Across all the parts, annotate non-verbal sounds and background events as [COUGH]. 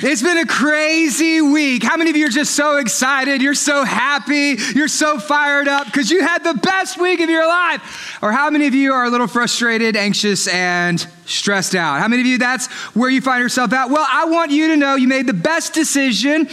It's been a crazy week. How many of you are just so excited? You're so happy. You're so fired up because you had the best week of your life. Or how many of you are a little frustrated, anxious, and stressed out? How many of you that's where you find yourself at? Well, I want you to know you made the best decision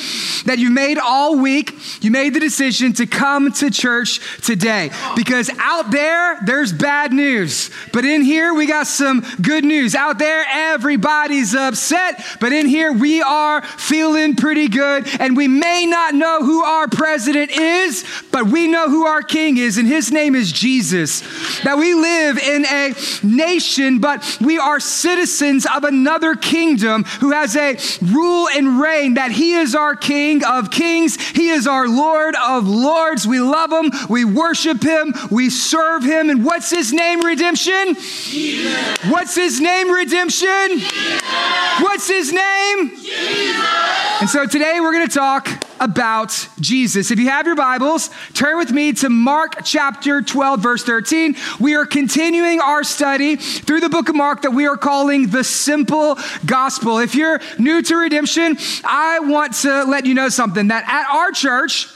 that you made all week. You made the decision to come to church today because out there, there's bad news. But in here, we got some good news. Out there, everybody's upset. But in here, we are feeling pretty good. And we may not know who our president is, but we know who our king is, and his name is Jesus. That we live in a nation, but we are citizens of another kingdom who has a rule and reign, that he is our king of kings, he is our Lord of lords. We love him, we worship him, we serve him. And what's his name, redemption? Jesus. What's his name, redemption? Jesus. What's his name? Jesus. And so today we're going to talk about Jesus. If you have your Bibles, turn with me to Mark chapter 12, verse 13. We are continuing our study through the book of Mark that we are calling the simple gospel. If you're new to redemption, I want to let you know something that at our church,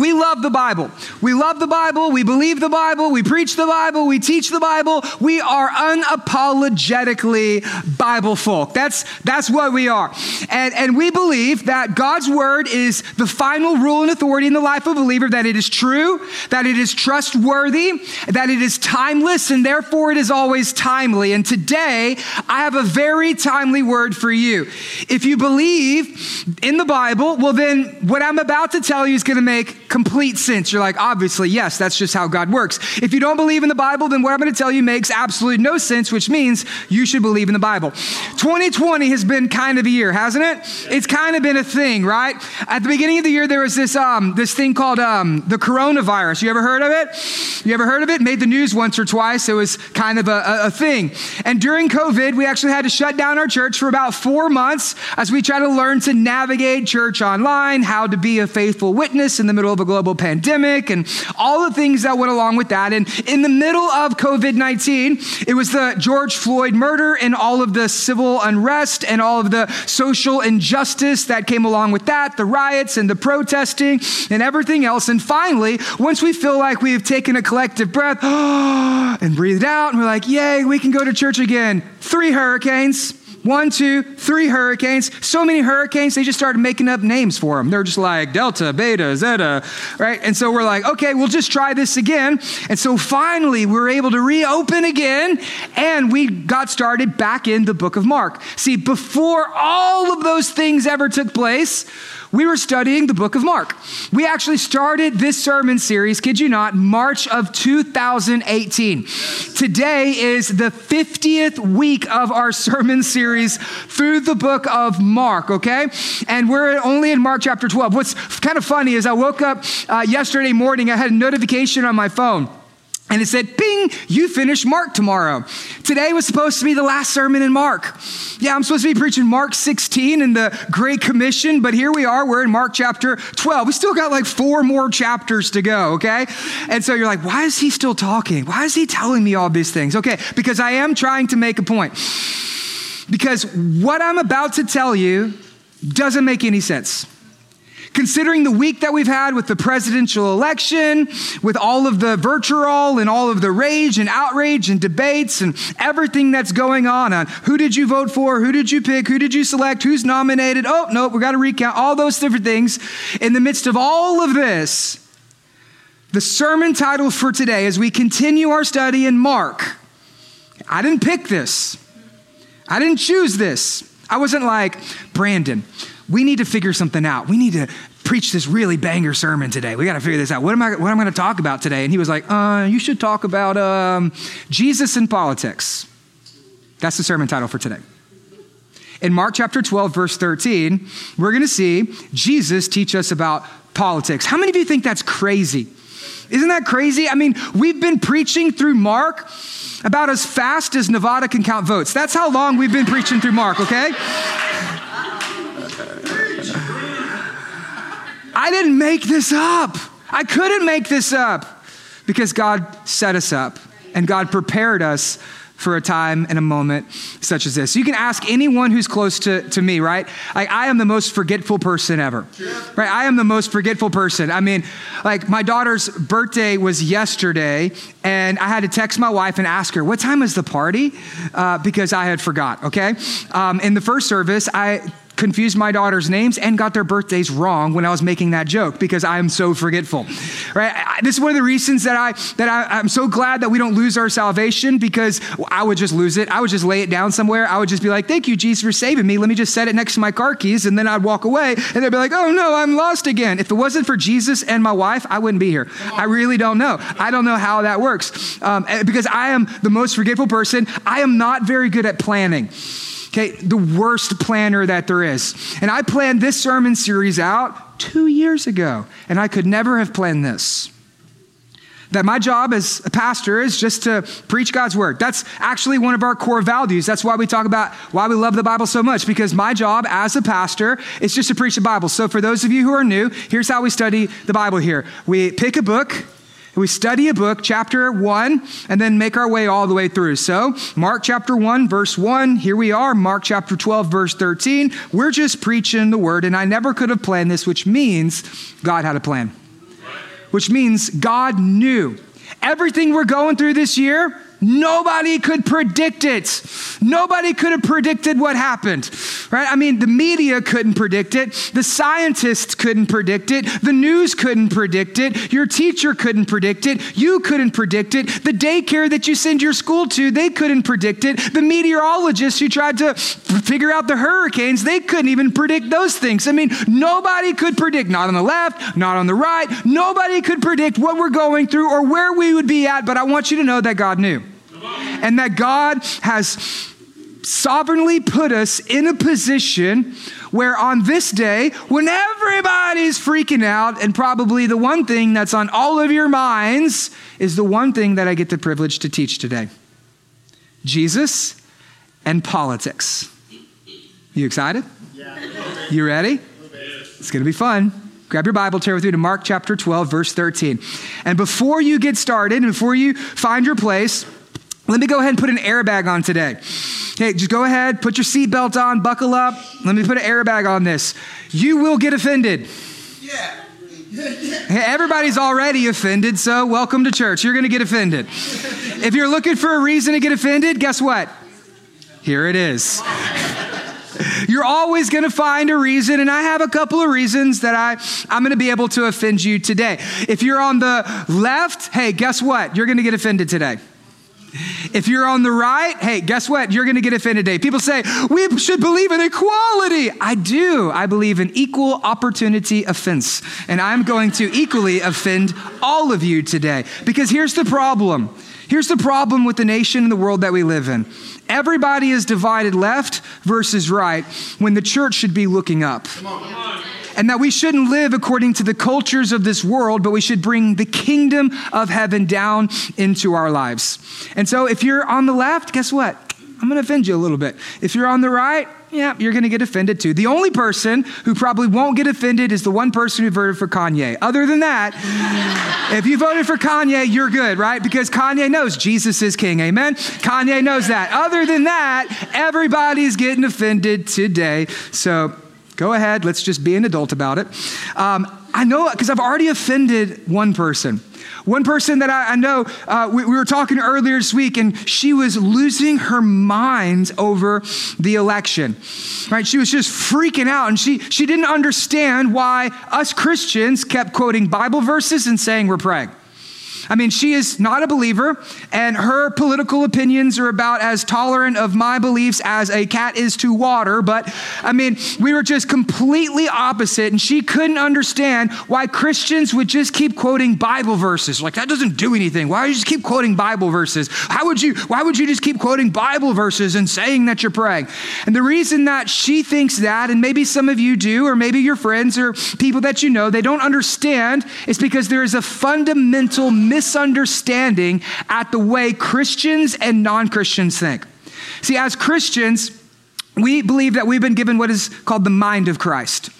we love the Bible. We love the Bible. We believe the Bible. We preach the Bible. We teach the Bible. We are unapologetically Bible folk. That's, that's what we are. And, and we believe that God's word is the final rule and authority in the life of a believer, that it is true, that it is trustworthy, that it is timeless, and therefore it is always timely. And today, I have a very timely word for you. If you believe in the Bible, well, then what I'm about to tell you is going to make complete sense. You're like, obviously, yes, that's just how God works. If you don't believe in the Bible, then what I'm going to tell you makes absolutely no sense, which means you should believe in the Bible. 2020 has been kind of a year, hasn't it? It's kind of been a thing, right? At the beginning of the year, there was this um, this thing called um, the coronavirus. You ever heard of it? You ever heard of it? Made the news once or twice. It was kind of a, a, a thing. And during COVID, we actually had to shut down our church for about four months as we try to learn to navigate church online, how to be a faithful witness in the middle of a global pandemic and all the things that went along with that. And in the middle of COVID 19, it was the George Floyd murder and all of the civil unrest and all of the social injustice that came along with that, the riots and the protesting and everything else. And finally, once we feel like we've taken a collective breath [GASPS] and breathed out, and we're like, yay, we can go to church again. Three hurricanes one, two, three hurricanes. So many hurricanes, they just started making up names for them. They're just like Delta, Beta, Zeta, right? And so we're like, okay, we'll just try this again. And so finally, we were able to reopen again, and we got started back in the book of Mark. See, before all of those things ever took place, we were studying the book of Mark. We actually started this sermon series, kid you not, March of 2018. Today is the 50th week of our [LAUGHS] sermon series through the book of Mark, okay? And we're only in Mark chapter 12. What's kind of funny is I woke up uh, yesterday morning, I had a notification on my phone. And it said, Ping, you finish Mark tomorrow. Today was supposed to be the last sermon in Mark. Yeah, I'm supposed to be preaching Mark 16 in the Great Commission, but here we are. We're in Mark chapter 12. We still got like four more chapters to go, okay? And so you're like, why is he still talking? Why is he telling me all these things? Okay, because I am trying to make a point. Because what I'm about to tell you doesn't make any sense. Considering the week that we've had with the presidential election, with all of the virtual and all of the rage and outrage and debates and everything that's going on on who did you vote for, who did you pick, who did you select, who's nominated. Oh, no, we got to recount all those different things. In the midst of all of this, the sermon title for today, as we continue our study in Mark, I didn't pick this. I didn't choose this. I wasn't like, Brandon, we need to figure something out. We need to preach this really banger sermon today. We got to figure this out. What am I, what am I going to talk about today? And he was like, uh, you should talk about um, Jesus and politics. That's the sermon title for today. in Mark chapter 12, verse 13, we're going to see Jesus teach us about politics. How many of you think that's crazy? Isn't that crazy? I mean, we've been preaching through Mark about as fast as Nevada can count votes. That's how long we've been preaching through Mark, okay? I didn't make this up. I couldn't make this up because God set us up and God prepared us for a time and a moment such as this. You can ask anyone who's close to, to me, right? Like, I am the most forgetful person ever, right? I am the most forgetful person. I mean, like, my daughter's birthday was yesterday, and I had to text my wife and ask her, What time is the party? Uh, because I had forgot, okay? Um, in the first service, I confused my daughter's names and got their birthdays wrong when I was making that joke because I am so forgetful. Right? This is one of the reasons that I that I, I'm so glad that we don't lose our salvation because I would just lose it. I would just lay it down somewhere. I would just be like, "Thank you, Jesus, for saving me. Let me just set it next to my car keys," and then I'd walk away, and they'd be like, "Oh no, I'm lost again." If it wasn't for Jesus and my wife, I wouldn't be here. I really don't know. I don't know how that works um, because I am the most forgetful person. I am not very good at planning. Okay, the worst planner that there is. And I planned this sermon series out two years ago, and I could never have planned this. That my job as a pastor is just to preach God's word. That's actually one of our core values. That's why we talk about why we love the Bible so much, because my job as a pastor is just to preach the Bible. So, for those of you who are new, here's how we study the Bible here we pick a book, we study a book, chapter 1, and then make our way all the way through. So, Mark chapter 1, verse 1, here we are. Mark chapter 12, verse 13. We're just preaching the word, and I never could have planned this, which means God had a plan. Which means God knew everything we're going through this year Nobody could predict it. Nobody could have predicted what happened, right? I mean, the media couldn't predict it. The scientists couldn't predict it. The news couldn't predict it. Your teacher couldn't predict it. You couldn't predict it. The daycare that you send your school to, they couldn't predict it. The meteorologists who tried to figure out the hurricanes, they couldn't even predict those things. I mean, nobody could predict, not on the left, not on the right. Nobody could predict what we're going through or where we would be at, but I want you to know that God knew and that God has sovereignly put us in a position where on this day, when everybody's freaking out, and probably the one thing that's on all of your minds is the one thing that I get the privilege to teach today Jesus and politics. You excited? Yeah. You ready? It's going to be fun. Grab your Bible, turn with me to Mark chapter 12, verse 13. And before you get started, and before you find your place, let me go ahead and put an airbag on today. Hey, just go ahead, put your seatbelt on, buckle up. Let me put an airbag on this. You will get offended. Yeah. [LAUGHS] Hey, everybody's already offended, so welcome to church. You're going to get offended. If you're looking for a reason to get offended, guess what? Here it is. You're always going to find a reason, and I have a couple of reasons that I, I'm going to be able to offend you today. If you're on the left, hey, guess what? You're going to get offended today. If you're on the right, hey, guess what? You're going to get offended today. People say, we should believe in equality. I do. I believe in equal opportunity offense. And I'm going to equally offend all of you today. Because here's the problem. Here's the problem with the nation and the world that we live in. Everybody is divided left versus right when the church should be looking up. And that we shouldn't live according to the cultures of this world, but we should bring the kingdom of heaven down into our lives. And so if you're on the left, guess what? I'm going to offend you a little bit. If you're on the right, yeah, you're going to get offended too. The only person who probably won't get offended is the one person who voted for Kanye. Other than that, if you voted for Kanye, you're good, right? Because Kanye knows Jesus is king. Amen. Kanye knows that. Other than that, everybody's getting offended today. So Go ahead, let's just be an adult about it. Um, I know because I've already offended one person. One person that I, I know, uh, we, we, were talking earlier this week, and she was losing her mind over the election. Right? She was just freaking out, and she, she didn't understand why us Christians kept quoting Bible verses and saying we're praying. I mean, she is not a believer, and her political opinions are about as tolerant of my beliefs as a cat is to water. But I mean, we were just completely opposite, and she couldn't understand why Christians would just keep quoting Bible verses. Like, that doesn't do anything. Why would you just keep quoting Bible verses? How would you, why would you just keep quoting Bible verses and saying that you're praying? And the reason that she thinks that, and maybe some of you do, or maybe your friends or people that you know, they don't understand, is because there is a fundamental misunderstanding at the way Christians and non Christians think. See, as Christians, we believe that we've been given what is called the mind of Christ.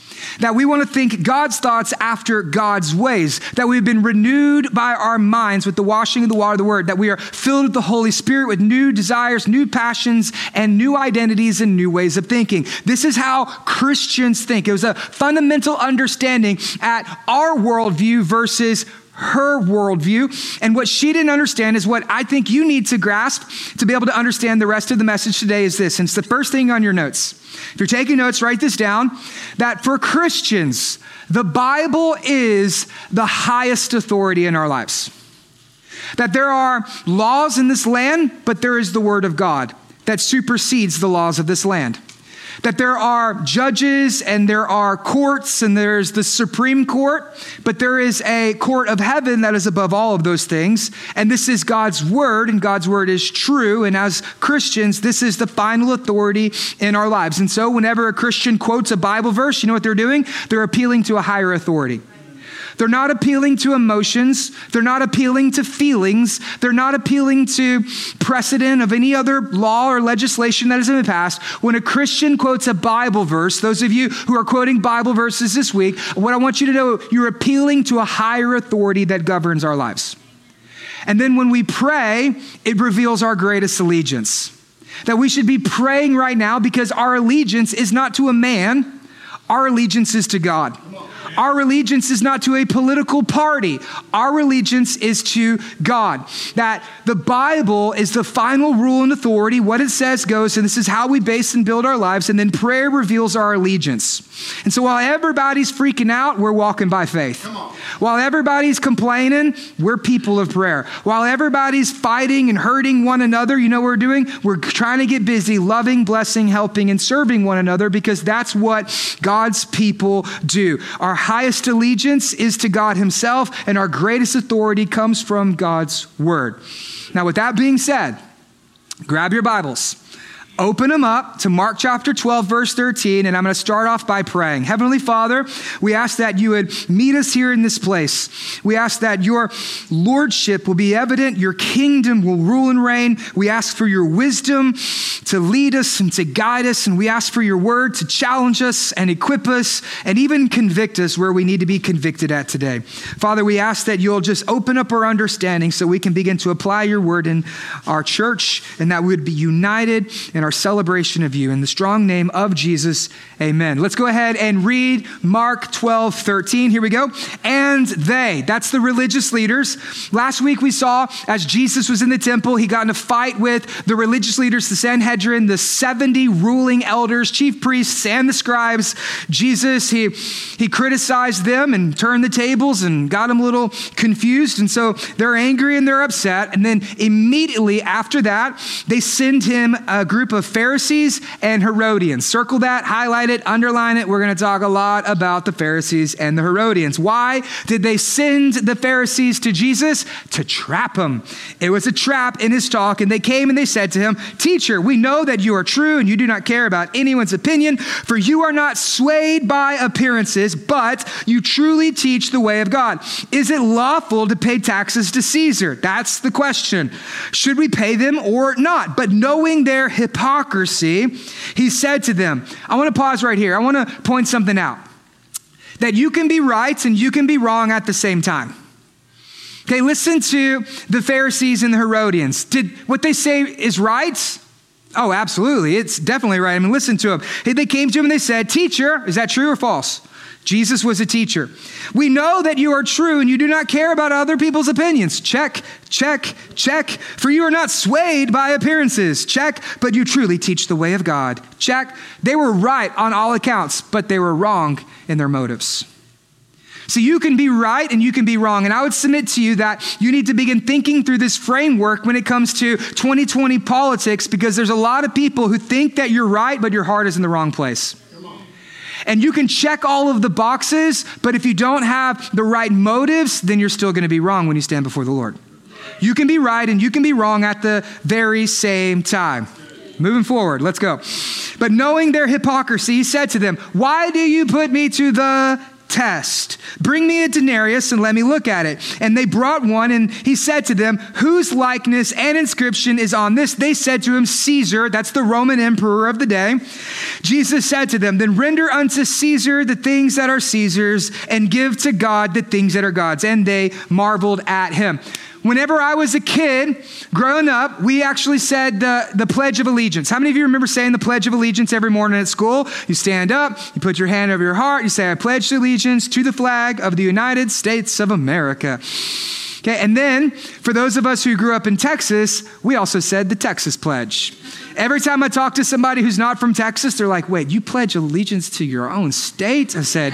That we want to think God's thoughts after God's ways. That we've been renewed by our minds with the washing of the water of the word. That we are filled with the Holy Spirit with new desires, new passions, and new identities and new ways of thinking. This is how Christians think. It was a fundamental understanding at our worldview versus her worldview. And what she didn't understand is what I think you need to grasp to be able to understand the rest of the message today is this. And it's the first thing on your notes. If you're taking notes, write this down that for Christians, the Bible is the highest authority in our lives. That there are laws in this land, but there is the Word of God that supersedes the laws of this land that there are judges and there are courts and there's the Supreme Court, but there is a court of heaven that is above all of those things. And this is God's word, and God's word is true. And as Christians, this is the final authority in our lives. And so, whenever a Christian quotes a Bible verse, you know what they're doing? They're appealing to a higher authority. They're not appealing to emotions. They're not appealing to feelings. They're not appealing to precedent of any other law or legislation that has been passed. When a Christian quotes a Bible verse, those of you who are quoting Bible verses this week, what I want you to know, you're appealing to a higher authority that governs our lives. And then when we pray, it reveals our greatest allegiance. That we should be praying right now because our allegiance is not to a man, our allegiance is to God. Our allegiance is not to a political party. Our allegiance is to God. That the Bible is the final rule and authority. What it says goes, and this is how we base and build our lives. And then prayer reveals our allegiance. And so while everybody's freaking out, we're walking by faith. While everybody's complaining, we're people of prayer. While everybody's fighting and hurting one another, you know what we're doing? We're trying to get busy loving, blessing, helping, and serving one another because that's what God's people do. Our highest allegiance is to God Himself, and our greatest authority comes from God's Word. Now, with that being said, grab your Bibles. Open them up to Mark chapter 12, verse 13, and I'm going to start off by praying. Heavenly Father, we ask that you would meet us here in this place. We ask that your lordship will be evident, your kingdom will rule and reign. We ask for your wisdom to lead us and to guide us, and we ask for your word to challenge us and equip us and even convict us where we need to be convicted at today. Father, we ask that you'll just open up our understanding so we can begin to apply your word in our church and that we would be united in our celebration of you. In the strong name of Jesus, amen. Let's go ahead and read Mark 12, 13. Here we go. And they, that's the religious leaders. Last week we saw as Jesus was in the temple, he got in a fight with the religious leaders, the Sanhedrin, the 70 ruling elders, chief priests, and the scribes. Jesus, he, he criticized them and turned the tables and got them a little confused. And so they're angry and they're upset. And then immediately after that, they send him a group of Pharisees and Herodians. Circle that, highlight it, underline it. We're going to talk a lot about the Pharisees and the Herodians. Why did they send the Pharisees to Jesus? To trap him. It was a trap in his talk, and they came and they said to him, Teacher, we know that you are true and you do not care about anyone's opinion, for you are not swayed by appearances, but you truly teach the way of God. Is it lawful to pay taxes to Caesar? That's the question. Should we pay them or not? But knowing their hypocrisy, he said to them, I want to pause right here. I want to point something out that you can be right and you can be wrong at the same time. Okay, listen to the Pharisees and the Herodians. Did what they say is right? Oh, absolutely. It's definitely right. I mean, listen to them. They came to him and they said, Teacher, is that true or false? Jesus was a teacher. We know that you are true and you do not care about other people's opinions. Check, check, check. For you are not swayed by appearances. Check, but you truly teach the way of God. Check. They were right on all accounts, but they were wrong in their motives. So you can be right and you can be wrong. And I would submit to you that you need to begin thinking through this framework when it comes to 2020 politics because there's a lot of people who think that you're right, but your heart is in the wrong place. And you can check all of the boxes, but if you don't have the right motives, then you're still going to be wrong when you stand before the Lord. You can be right and you can be wrong at the very same time. Moving forward, let's go. But knowing their hypocrisy, he said to them, Why do you put me to the test. Bring me a denarius and let me look at it. And they brought one, and he said to them, Whose likeness and inscription is on this? They said to him, Caesar, that's the Roman emperor of the day. Jesus said to them, Then render unto Caesar the things that are Caesar's, and give to God the things that are God's. And they marveled at him. Whenever I was a kid growing up, we actually said the, the Pledge of Allegiance. How many of you remember saying the Pledge of Allegiance every morning at school? You stand up, you put your hand over your heart, you say, I pledge allegiance to the flag of the United States of America. Okay, and then for those of us who grew up in Texas, we also said the Texas Pledge. Every time I talk to somebody who's not from Texas, they're like, wait, you pledge allegiance to your own state? I said,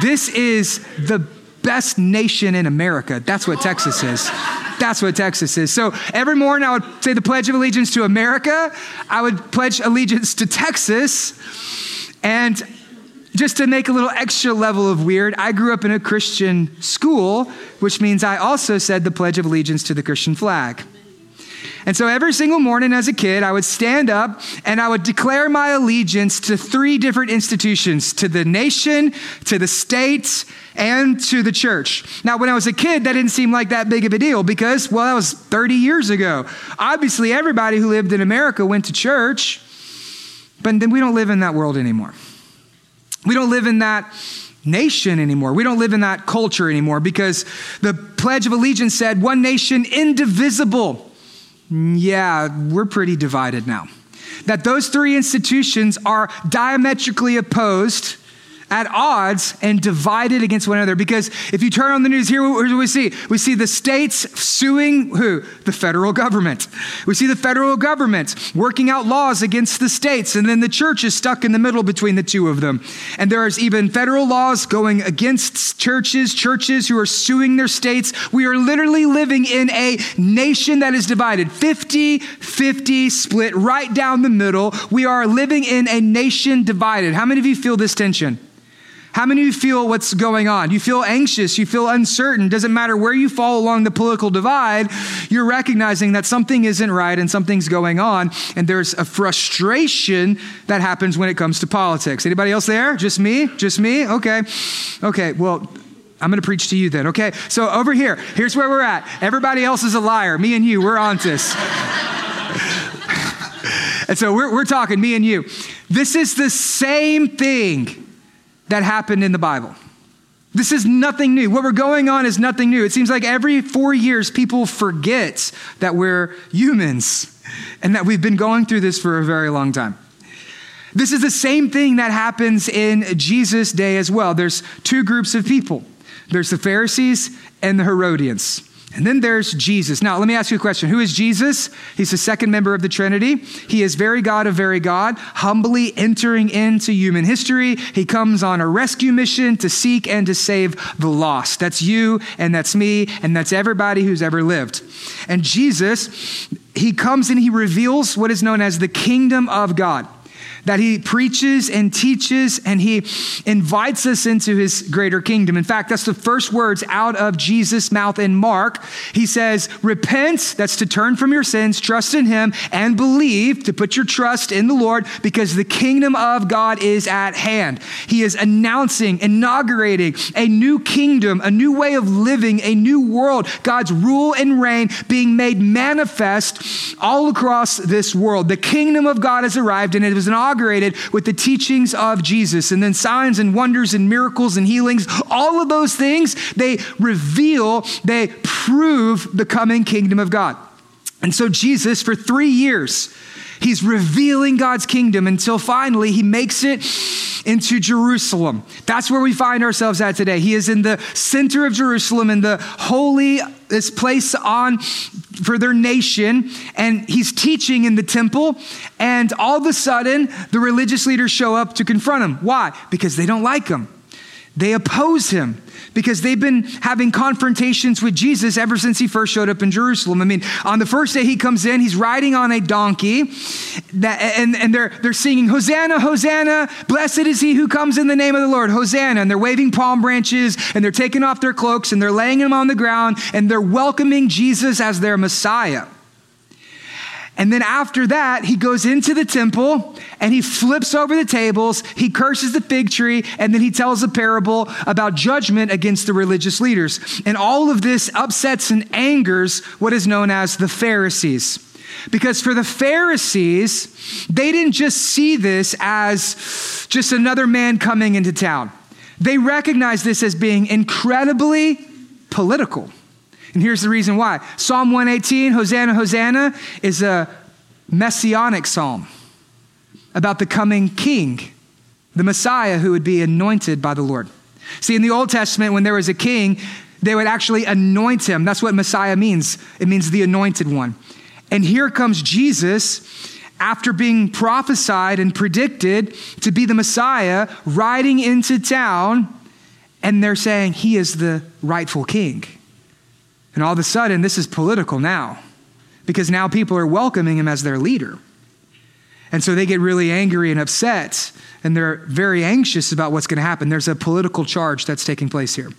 this is the best nation in America. That's what Texas is. That's what Texas is. So every morning I would say the Pledge of Allegiance to America. I would pledge allegiance to Texas. And just to make a little extra level of weird, I grew up in a Christian school, which means I also said the Pledge of Allegiance to the Christian flag. And so every single morning as a kid, I would stand up and I would declare my allegiance to three different institutions to the nation, to the state, and to the church. Now, when I was a kid, that didn't seem like that big of a deal because, well, that was 30 years ago. Obviously, everybody who lived in America went to church, but then we don't live in that world anymore. We don't live in that nation anymore. We don't live in that culture anymore because the Pledge of Allegiance said, one nation indivisible yeah, we're pretty divided now. That those three institutions are diametrically opposed at odds and divided against one another. Because if you turn on the news here, what do we see? We see the states suing who? The federal government. We see the federal government working out laws against the states, and then the church is stuck in the middle between the two of them. And there's even federal laws going against churches, churches who are suing their states. We are literally living in a nation that is divided 50 50 split right down the middle. We are living in a nation divided. How many of you feel this tension? How many of you feel what's going on? You feel anxious, you feel uncertain. Doesn't matter where you fall along the political divide, you're recognizing that something isn't right and something's going on, and there's a frustration that happens when it comes to politics. Anybody else there? Just me? Just me? Okay. Okay, well, I'm going to preach to you then, okay? So over here, here's where we're at. Everybody else is a liar. Me and you, we're on this. [LAUGHS] and so we're, we're talking, me and you. This is the same thing that happened in the Bible. This is nothing new. What we're going on is nothing new. It seems like every four years, people forget that we're humans and that we've been going through this for a very long time. This is the same thing that happens in Jesus' day as well. There's two groups of people there's the Pharisees and the Herodians. And then there's Jesus. Now, let me ask you a question. Who is Jesus? He's the second member of the Trinity. He is very God of very God, humbly entering into human history. He comes on a rescue mission to seek and to save the lost. That's you, and that's me, and that's everybody who's ever lived. And Jesus, he comes and he reveals what is known as the kingdom of God that he preaches and teaches and he invites us into his greater kingdom. In fact, that's the first words out of Jesus' mouth in Mark. He says, Repent, that's to turn from your sins, trust in him, and believe, to put your trust in the Lord, because the kingdom of God is at hand. He is announcing, inaugurating a new kingdom, a new way of living, a new world, God's rule and reign being made manifest all across this world. The kingdom of God has arrived, and it was inaugurated inaugurated with the teachings of Jesus. And then signs and wonders and miracles and healings, all of those things, they reveal, they prove the coming kingdom of God. And so Jesus, for three years, He's revealing God's kingdom until finally he makes it into Jerusalem. That's where we find ourselves at today. He is in the center of Jerusalem in the holy this place on for their nation and he's teaching in the temple and all of a sudden the religious leaders show up to confront him. Why? Because they don't like him. They oppose him because they've been having confrontations with Jesus ever since he first showed up in Jerusalem. I mean, on the first day he comes in, he's riding on a donkey, that, and, and they're, they're singing, Hosanna, Hosanna, blessed is he who comes in the name of the Lord, Hosanna. And they're waving palm branches, and they're taking off their cloaks, and they're laying them on the ground, and they're welcoming Jesus as their Messiah. And then after that, he goes into the temple and he flips over the tables, he curses the fig tree, and then he tells a parable about judgment against the religious leaders. And all of this upsets and angers what is known as the Pharisees. Because for the Pharisees, they didn't just see this as just another man coming into town. They recognized this as being incredibly political. And here's the reason why Psalm 118, Hosanna, Hosanna, is a messianic psalm about the coming king, the Messiah who would be anointed by the Lord. See, in the Old Testament, when there was a king, they would actually anoint him. That's what Messiah means. It means the anointed one. And here comes Jesus after being prophesied and predicted to be the Messiah, riding into town, and they're saying he is the rightful king. And all of a sudden, this is political now because now people are welcoming him as their leader. And so they get really angry and upset, and they're very anxious about what's going to happen. There's a political charge that's taking place here.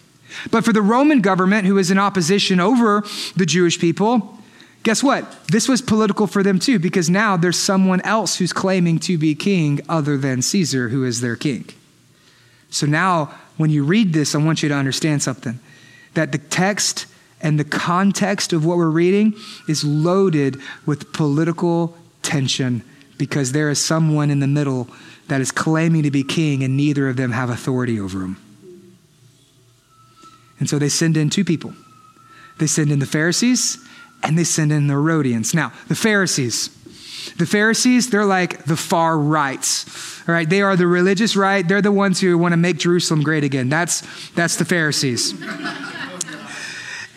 But for the Roman government, who is in opposition over the Jewish people, guess what? This was political for them too, because now there's someone else who's claiming to be king other than Caesar, who is their king. So now, when you read this, I want you to understand something that the text and the context of what we're reading is loaded with political tension because there is someone in the middle that is claiming to be king and neither of them have authority over him. And so they send in two people. They send in the Pharisees and they send in the Herodians. Now, the Pharisees, the Pharisees, they're like the far rights. All right, they are the religious right. They're the ones who want to make Jerusalem great again. That's that's the Pharisees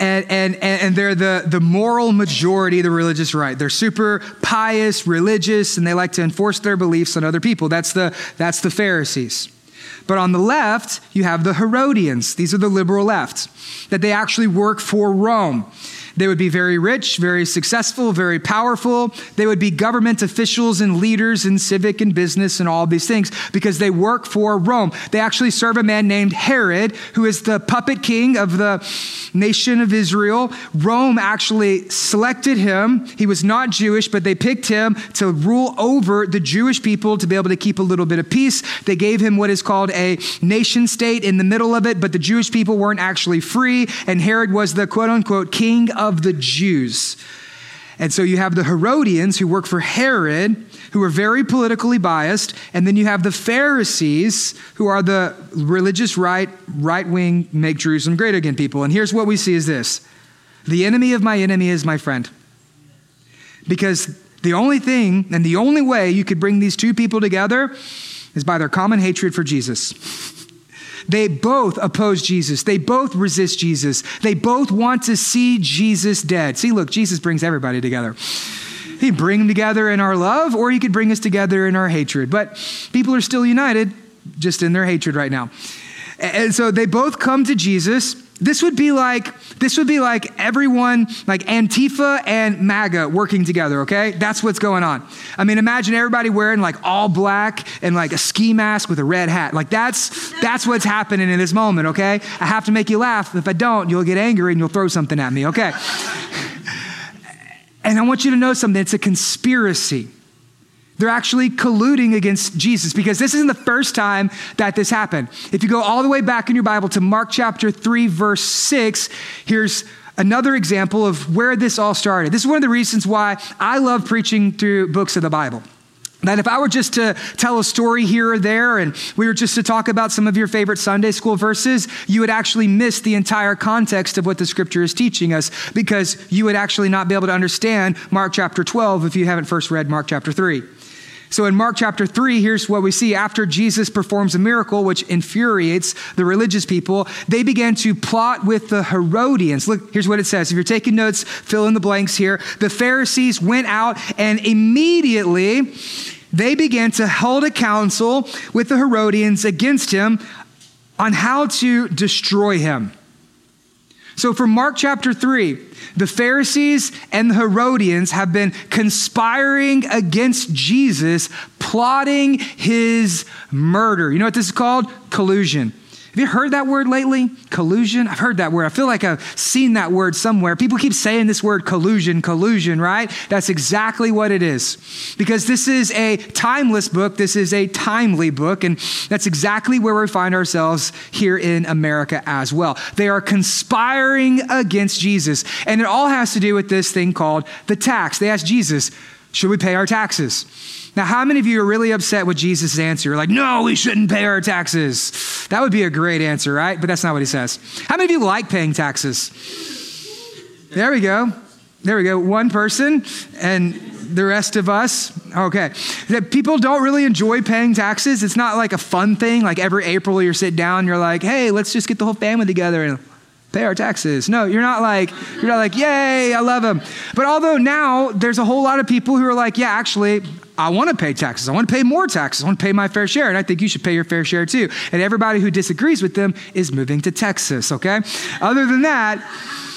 and, and, and they're the, the moral majority of the religious right. They're super pious, religious, and they like to enforce their beliefs on other people. That's the, that's the Pharisees. But on the left, you have the Herodians. These are the liberal left, that they actually work for Rome. They would be very rich, very successful, very powerful. They would be government officials and leaders in civic and business and all these things because they work for Rome. They actually serve a man named Herod, who is the puppet king of the nation of Israel. Rome actually selected him. He was not Jewish, but they picked him to rule over the Jewish people to be able to keep a little bit of peace. They gave him what is called a nation state in the middle of it, but the Jewish people weren't actually free, and Herod was the quote unquote king the Jews. And so you have the Herodians who work for Herod, who are very politically biased, and then you have the Pharisees, who are the religious right, right wing, make Jerusalem great again people. And here's what we see is this the enemy of my enemy is my friend. Because the only thing and the only way you could bring these two people together is by their common hatred for Jesus. They both oppose Jesus. They both resist Jesus. They both want to see Jesus dead. See, look, Jesus brings everybody together. He bring them together in our love, or he could bring us together in our hatred. But people are still united, just in their hatred right now. And so they both come to Jesus this would be like this would be like everyone like Antifa and MAGA working together, okay? That's what's going on. I mean, imagine everybody wearing like all black and like a ski mask with a red hat. Like that's that's what's happening in this moment, okay? I have to make you laugh. If I don't, you'll get angry and you'll throw something at me, okay? [LAUGHS] and I want you to know something. It's a conspiracy. They're actually colluding against Jesus because this isn't the first time that this happened. If you go all the way back in your Bible to Mark chapter 3, verse 6, here's another example of where this all started. This is one of the reasons why I love preaching through books of the Bible. That if I were just to tell a story here or there and we were just to talk about some of your favorite Sunday school verses, you would actually miss the entire context of what the scripture is teaching us because you would actually not be able to understand Mark chapter 12 if you haven't first read Mark chapter 3. So in Mark chapter 3, here's what we see. After Jesus performs a miracle, which infuriates the religious people, they began to plot with the Herodians. Look, here's what it says. If you're taking notes, fill in the blanks here. The Pharisees went out and immediately they began to hold a council with the Herodians against him on how to destroy him. So, from Mark chapter 3, the Pharisees and the Herodians have been conspiring against Jesus, plotting his murder. You know what this is called? Collusion. Have you heard that word lately? Collusion? I've heard that word. I feel like I've seen that word somewhere. People keep saying this word collusion, collusion, right? That's exactly what it is. Because this is a timeless book, this is a timely book, and that's exactly where we find ourselves here in America as well. They are conspiring against Jesus, and it all has to do with this thing called the tax. They ask Jesus, Should we pay our taxes? Now, how many of you are really upset with Jesus' answer? You're like, no, we shouldn't pay our taxes. That would be a great answer, right? But that's not what he says. How many of you like paying taxes? There we go. There we go. One person and the rest of us. Okay. People don't really enjoy paying taxes. It's not like a fun thing. Like every April you sit down, you're like, hey, let's just get the whole family together and pay our taxes. No, you're not like, you're not like, yay, I love them. But although now there's a whole lot of people who are like, yeah, actually, I want to pay taxes. I want to pay more taxes. I want to pay my fair share. And I think you should pay your fair share too. And everybody who disagrees with them is moving to Texas, okay? Other than that,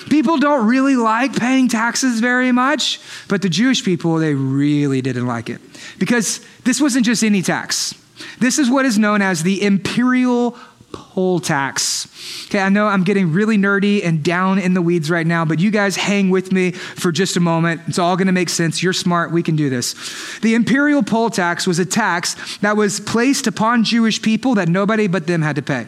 people don't really like paying taxes very much. But the Jewish people, they really didn't like it because this wasn't just any tax. This is what is known as the imperial poll tax. Okay, I know I'm getting really nerdy and down in the weeds right now, but you guys hang with me for just a moment. It's all going to make sense. You're smart. We can do this. The imperial poll tax was a tax that was placed upon Jewish people that nobody but them had to pay.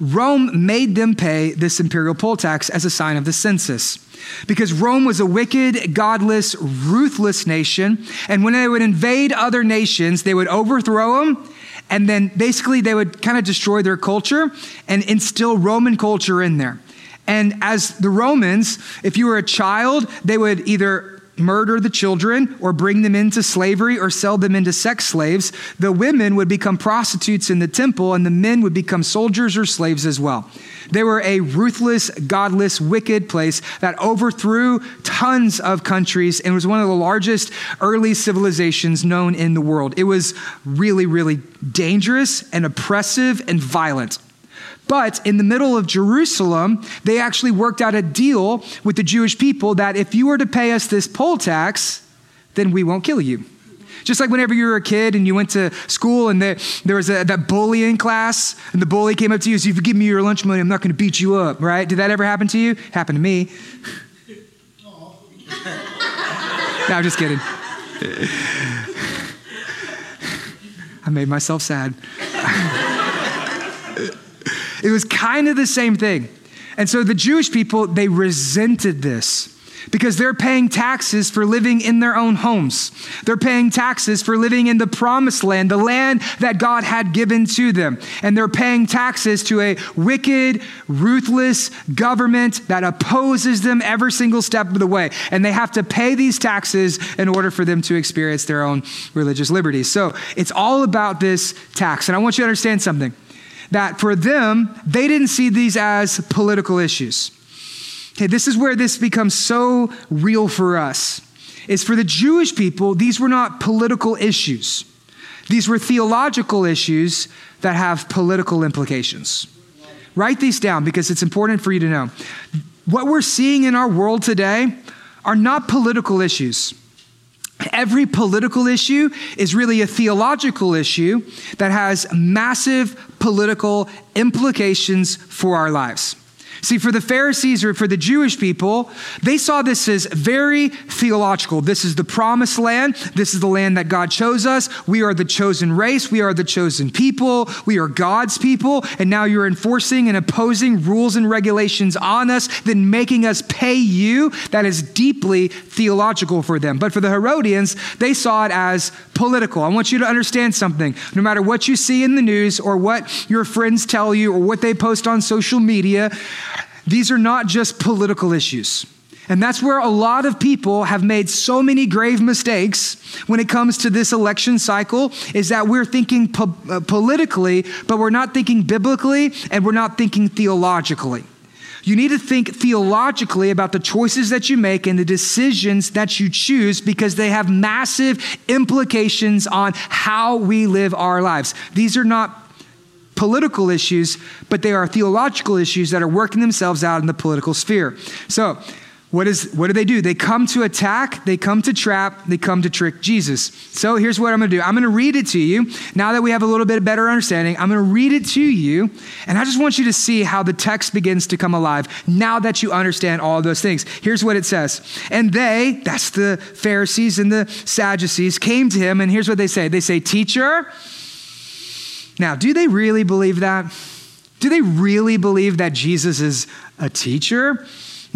Rome made them pay this imperial poll tax as a sign of the census. Because Rome was a wicked, godless, ruthless nation. And when they would invade other nations, they would overthrow them and then basically they would kind of destroy their culture and instill Roman culture in there. And as the Romans, if you were a child, they would either murder the children or bring them into slavery or sell them into sex slaves. The women would become prostitutes in the temple and the men would become soldiers or slaves as well. They were a ruthless, godless, wicked place that overthrew tons of countries and was one of the largest early civilizations known in the world. It was really, really dangerous and oppressive and violent. But in the middle of Jerusalem, they actually worked out a deal with the Jewish people that if you were to pay us this poll tax, then we won't kill you. Just like whenever you were a kid and you went to school and there, was a, that bullying class and the bully came up to you and said, if you give me your lunch money, I'm not going to beat you up, right? Did that ever happen to you? Happened to me. [LAUGHS] no, I'm just kidding. [LAUGHS] I made myself sad. It was kind of the same thing. And so the Jewish people, they resented this because they're paying taxes for living in their own homes. They're paying taxes for living in the promised land, the land that God had given to them. And they're paying taxes to a wicked, ruthless government that opposes them every single step of the way. And they have to pay these taxes in order for them to experience their own religious liberties. So it's all about this tax. And I want you to understand something that for them, they didn't see these as political issues. Okay, this is where this becomes so real for us. Is for the Jewish people, these were not political issues. These were theological issues that have political implications. Write these down because it's important for you to know. What we're seeing in our world today are not political issues. Every political issue is really a theological issue that has massive political implications for our lives. See, for the Pharisees or for the Jewish people, they saw this as very theological. This is the promised land. This is the land that God chose us. We are the chosen race. We are the chosen people. We are God's people. And now you're enforcing and imposing rules and regulations on us, then making us pay you. That is deeply theological for them. But for the Herodians, they saw it as political. I want you to understand something. No matter what you see in the news or what your friends tell you or what they post on social media, these are not just political issues. And that's where a lot of people have made so many grave mistakes when it comes to this election cycle is that we're thinking po- uh, politically, but we're not thinking biblically and we're not thinking theologically. You need to think theologically about the choices that you make and the decisions that you choose because they have massive implications on how we live our lives. These are not political issues, but they are theological issues that are working themselves out in the political sphere. So, what, is, what do they do? They come to attack, they come to trap, they come to trick Jesus. So here's what I'm to do I'm to read it to you. Now that we have a little bit better understanding, I'm to read it to you. And I just want you to see how the text begins to come alive now that you understand all those things. Here's what it says. And they, that's the Pharisees and the Sadducees, came to him, and here's what they say they say, Teacher. Now, do they really believe that? Do they really believe that Jesus is a teacher?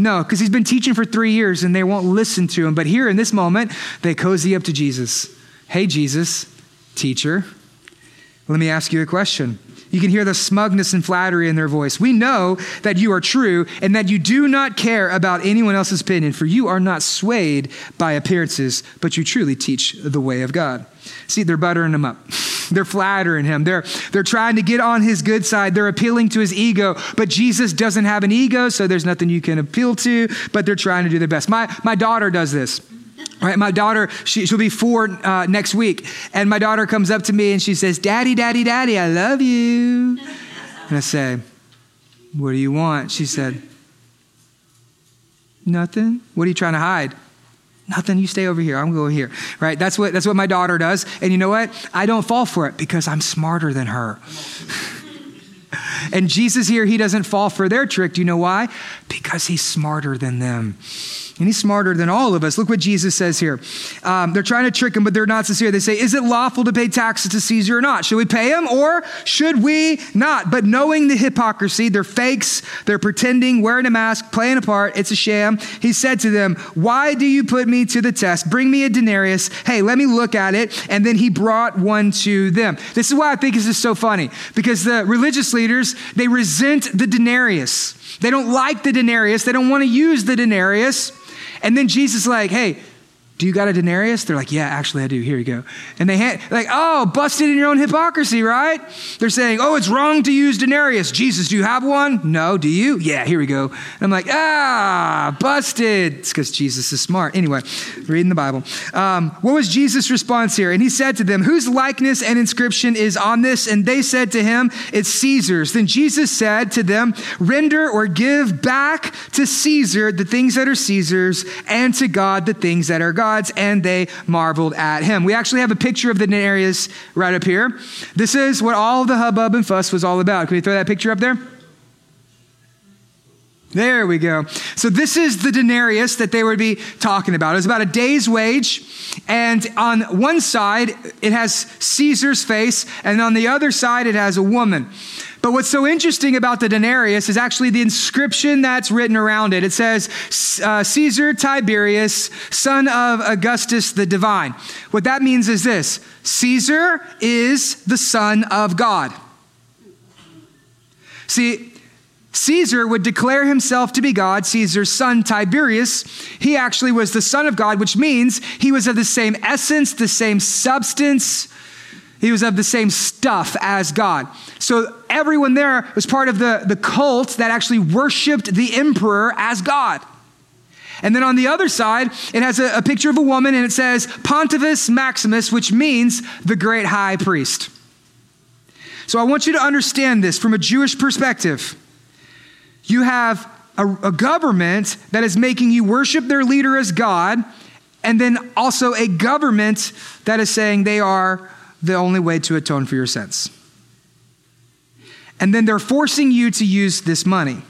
No, because he's been teaching for three years and they won't listen to him. But here in this moment, they cozy up to Jesus. Hey, Jesus, teacher, let me ask you a question. You can hear the smugness and flattery in their voice. We know that you are true and that you do not care about anyone else's opinion, for you are not swayed by appearances, but you truly teach the way of God. See, they're buttering him up. [LAUGHS] They're flattering him. They're, they're trying to get on his good side. They're appealing to his ego. But Jesus doesn't have an ego, so there's nothing you can appeal to, but they're trying to do their best. My, my daughter does this. Right, my daughter, she, will be four uh, next week. And my daughter comes up to me and she says, Daddy, Daddy, Daddy, I love you. And I say, What do you want? She said, Nothing. What are you trying to hide? Nothing, you stay over here. I'm going here. Right? That's what that's what my daughter does. And you know what? I don't fall for it because I'm smarter than her. [LAUGHS] and Jesus here, he doesn't fall for their trick. Do you know why? Because he's smarter than them. And he's smarter than all of us. Look what Jesus says here. Um, they're trying to trick him, but they're not sincere. They say, Is it lawful to pay taxes to Caesar or not? Should we pay him or should we not? But knowing the hypocrisy, they're fakes, they're pretending, wearing a mask, playing a part, it's a sham. He said to them, Why do you put me to the test? Bring me a denarius. Hey, let me look at it. And then he brought one to them. This is why I think this is so funny because the religious leaders, they resent the denarius. They don't like the denarius. They don't want to use the denarius. And then Jesus like, hey, do you got a denarius? They're like, yeah, actually I do. Here you go. And they hand, like, oh, busted in your own hypocrisy, right? They're saying, oh, it's wrong to use denarius. Jesus, do you have one? No, do you? Yeah, here we go. And I'm like, ah, busted. It's because Jesus is smart. Anyway, reading the Bible. Um, what was Jesus' response here? And he said to them, whose likeness and inscription is on this? And they said to him, it's Caesar's. Then Jesus said to them, render or give back to Caesar the things that are Caesar's and to God the things that are God's gods, and they marveled at him. We actually have a picture of the denarius right up here. This is what all the hubbub and fuss was all about. Can we throw that picture up there? There we go. So, this is the denarius that they would be talking about. It's about a day's wage. And on one side, it has Caesar's face, and on the other side, it has a woman. But what's so interesting about the denarius is actually the inscription that's written around it. It says, uh, Caesar Tiberius, son of Augustus the divine. What that means is this Caesar is the son of God. See, Caesar would declare himself to be God, Caesar's son Tiberius. He actually was the son of God, which means he was of the same essence, the same substance, he was of the same stuff as God. So everyone there was part of the, the cult that actually worshiped the emperor as God. And then on the other side, it has a, a picture of a woman and it says Pontifex Maximus, which means the great high priest. So I want you to understand this from a Jewish perspective. You have a, a government that is making you worship their leader as God, and then also a government that is saying they are the only way to atone for your sins. And then they're forcing you to use this money.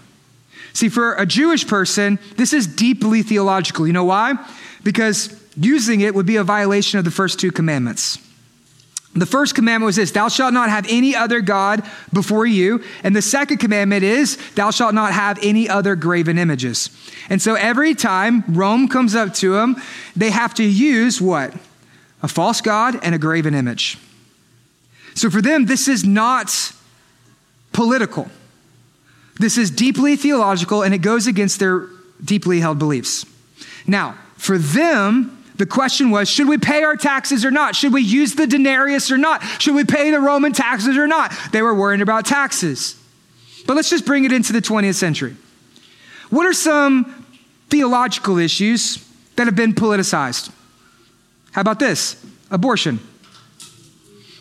See, for a Jewish person, this is deeply theological. You know why? Because using it would be a violation of the first two commandments. The first commandment was this Thou shalt not have any other God before you. And the second commandment is, Thou shalt not have any other graven images. And so every time Rome comes up to them, they have to use what? a false God, and a graven image. So for them, this is not political. This is deeply theological, and it goes against their deeply held beliefs. Now, for them, the question was should we pay our taxes or not? Should we use the denarius or not? Should we pay the Roman taxes or not? They were worrying about taxes. But let's just bring it into the 20th century. What are some theological issues that have been politicized? How about this? Abortion.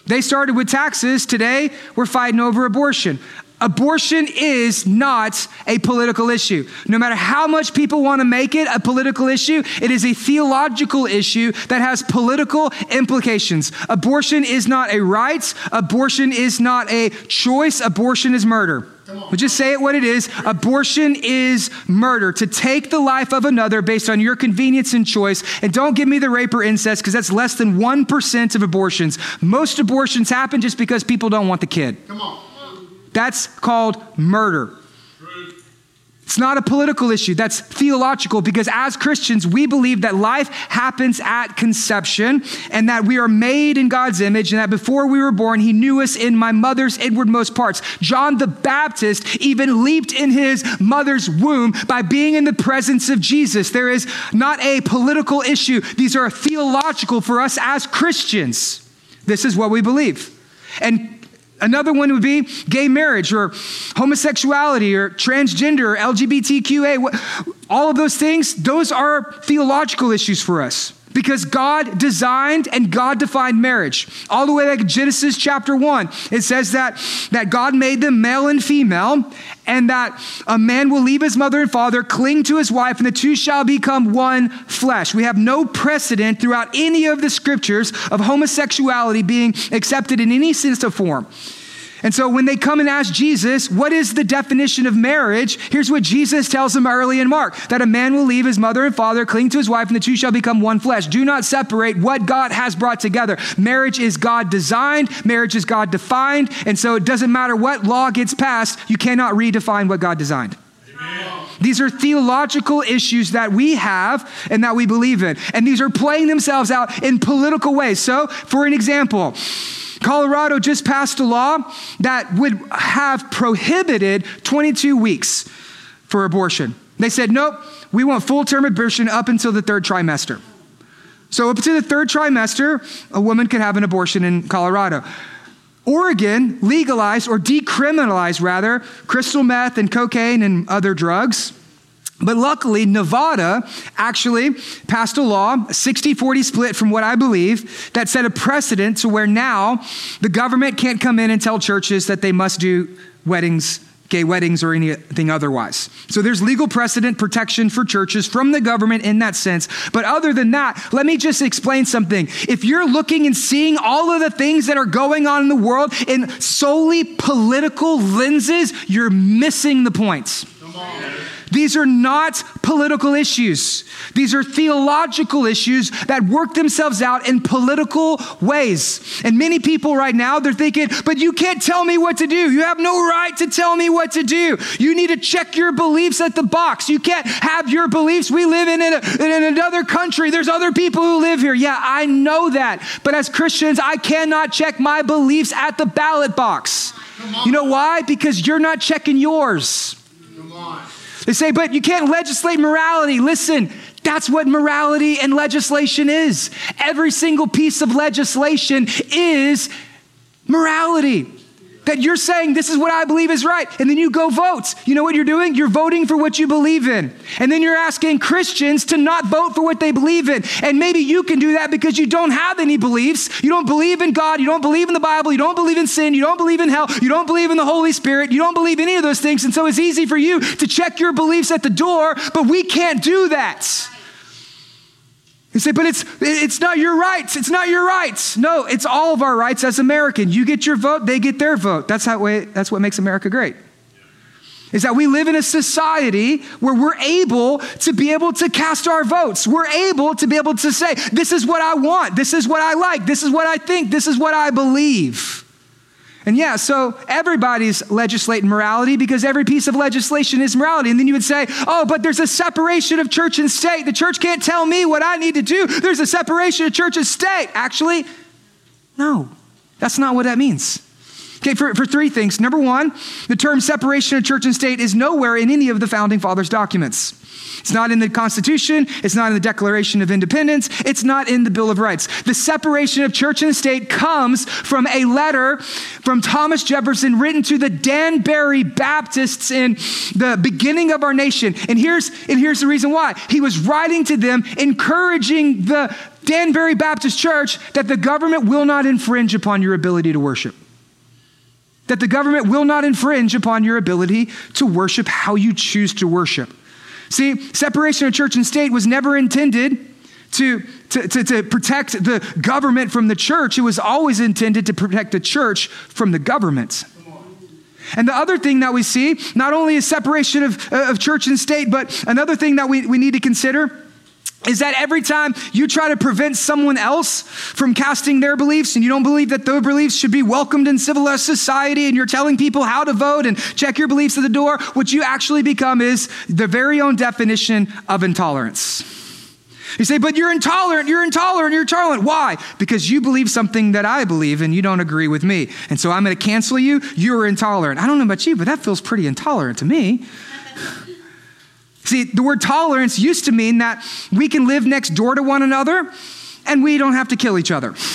They started with taxes. Today, we're fighting over abortion. Abortion is not a political issue. No matter how much people want to make it a political issue, it is a theological issue that has political implications. Abortion is not a right, abortion is not a choice, abortion is murder. But just say it what it is. Abortion is murder. To take the life of another based on your convenience and choice. And don't give me the rape or incest because that's less than 1% of abortions. Most abortions happen just because people don't want the kid. Come on. That's called murder. It's not a political issue, that's theological because as Christians, we believe that life happens at conception and that we are made in God's image and that before we were born, He knew us in my mother's inwardmost parts. John the Baptist even leaped in his mother's womb by being in the presence of Jesus. There is not a political issue, these are theological for us as Christians. This is what we believe. And Another one would be gay marriage or homosexuality or transgender or LGBTQA. All of those things, those are theological issues for us because God designed and God defined marriage. All the way back in Genesis chapter 1, it says that, that God made them male and female, and that a man will leave his mother and father, cling to his wife, and the two shall become one flesh. We have no precedent throughout any of the scriptures of homosexuality being accepted in any sense of form. And so when they come and ask Jesus, what is the definition of marriage? Here's what Jesus tells them early in Mark that a man will leave his mother and father, cling to his wife, and the two shall become one flesh. Do not separate what God has brought together. Marriage is God designed, marriage is God defined. And so it doesn't matter what law gets passed, you cannot redefine what God designed. These are theological issues that we have and that we believe in. And these are playing themselves out in political ways. So, for an example, Colorado just passed a law that would have prohibited 22 weeks for abortion. They said, nope, we want full term abortion up until the third trimester. So, up to the third trimester, a woman could have an abortion in Colorado. Oregon legalized or decriminalized, rather, crystal meth and cocaine and other drugs. But luckily, Nevada actually passed a law, a 60 40 split from what I believe, that set a precedent to where now the government can't come in and tell churches that they must do weddings, gay weddings, or anything otherwise. So there's legal precedent protection for churches from the government in that sense. But other than that, let me just explain something. If you're looking and seeing all of the things that are going on in the world in solely political lenses, you're missing the points. These are not political issues. These are theological issues that work themselves out in political ways. And many people right now, they're thinking, but you can't tell me what to do. You have no right to tell me what to do. You need to check your beliefs at the box. You can't have your beliefs. We live in, a, in another country. There's other people who live here. Yeah, I know that. But as Christians, I cannot check my beliefs at the ballot box. You know why? Because you're not checking yours. They say, but you can't legislate morality. Listen, that's what morality and legislation is. Every single piece of legislation is morality that you're saying this is what I believe is right, and then you go vote. You know what you're doing? You're voting for what you believe in. And then you're asking Christians to not vote for what they believe in. And maybe you can do that because you don't have any beliefs. You don't believe in God. You don't believe in the Bible. You don't believe in sin. You don't believe in hell. You don't believe in the Holy Spirit. You don't believe any of those things. And so it's easy for you to check your beliefs at the door, but we can't do that. You say, but it's, it's not your rights. It's not your rights. No, it's all of our rights as American. You get your vote, they get their vote. That's, how way, that's what makes America great. Is that we live in a society where we're able to be able to cast our votes. We're able to be able to say, this is what I want. This is what I like. This is what I think. This is what I believe. And yeah, so everybody's legislating morality because every piece of legislation is morality. And then you would say, oh, but there's a separation of church and state. The church can't tell me what I need to do. There's a separation of church and state. Actually, no, that's not what that means. Okay, for, for three things. Number one, the term separation of church and state is nowhere in any of the founding fathers' documents. It's not in the Constitution. It's not in the Declaration of Independence. It's not in the Bill of Rights. The separation of church and state comes from a letter from Thomas Jefferson written to the Danbury Baptists in the beginning of our nation. And here's, and here's the reason why. He was writing to them, encouraging the Danbury Baptist Church that the government will not infringe upon your ability to worship that the government will not infringe upon your ability to worship how you choose to worship. See, separation of church and state was never intended to, to, to, to, protect the government from the church. It was always intended to protect the church from the government. And the other thing that we see, not only is separation of, uh, of church and state, but another thing that we, we need to consider is that every time you try to prevent someone else from casting their beliefs and you don't believe that their beliefs should be welcomed in civilized society and you're telling people how to vote and check your beliefs at the door, what you actually become is the very own definition of intolerance. You say, but you're intolerant, you're intolerant, you're intolerant. Why? Because you believe something that I believe and you don't agree with me. And so I'm going to cancel you. You're intolerant. I don't know about you, but that feels pretty intolerant to me. See, the word tolerance used to mean that we can live next door to one another and we don't have to kill each other. [LAUGHS]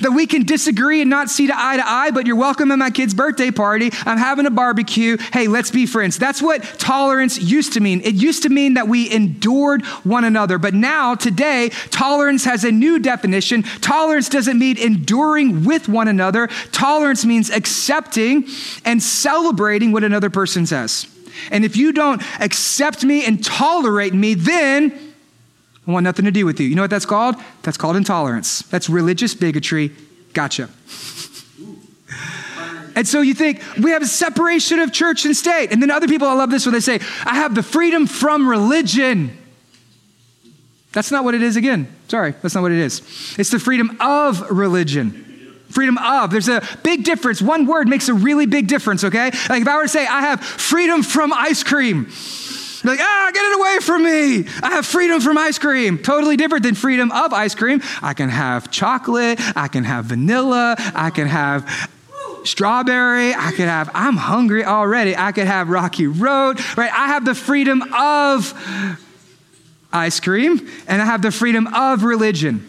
that we can disagree and not see to eye to eye, but you're welcome at my kid's birthday party. I'm having a barbecue. Hey, let's be friends. That's what tolerance used to mean. It used to mean that we endured one another. But now, today, tolerance has a new definition. Tolerance doesn't mean enduring with one another, tolerance means accepting and celebrating what another person says. And if you don't accept me and tolerate me, then I want nothing to do with you. You know what that's called? That's called intolerance. That's religious bigotry. Gotcha. And so you think we have a separation of church and state. And then other people, I love this when they say, I have the freedom from religion. That's not what it is again. Sorry, that's not what it is. It's the freedom of religion. Freedom of. There's a big difference. One word makes a really big difference, okay? Like if I were to say, I have freedom from ice cream. Like, ah, get it away from me. I have freedom from ice cream. Totally different than freedom of ice cream. I can have chocolate. I can have vanilla. I can have strawberry. I could have, I'm hungry already. I could have Rocky Road, right? I have the freedom of ice cream and I have the freedom of religion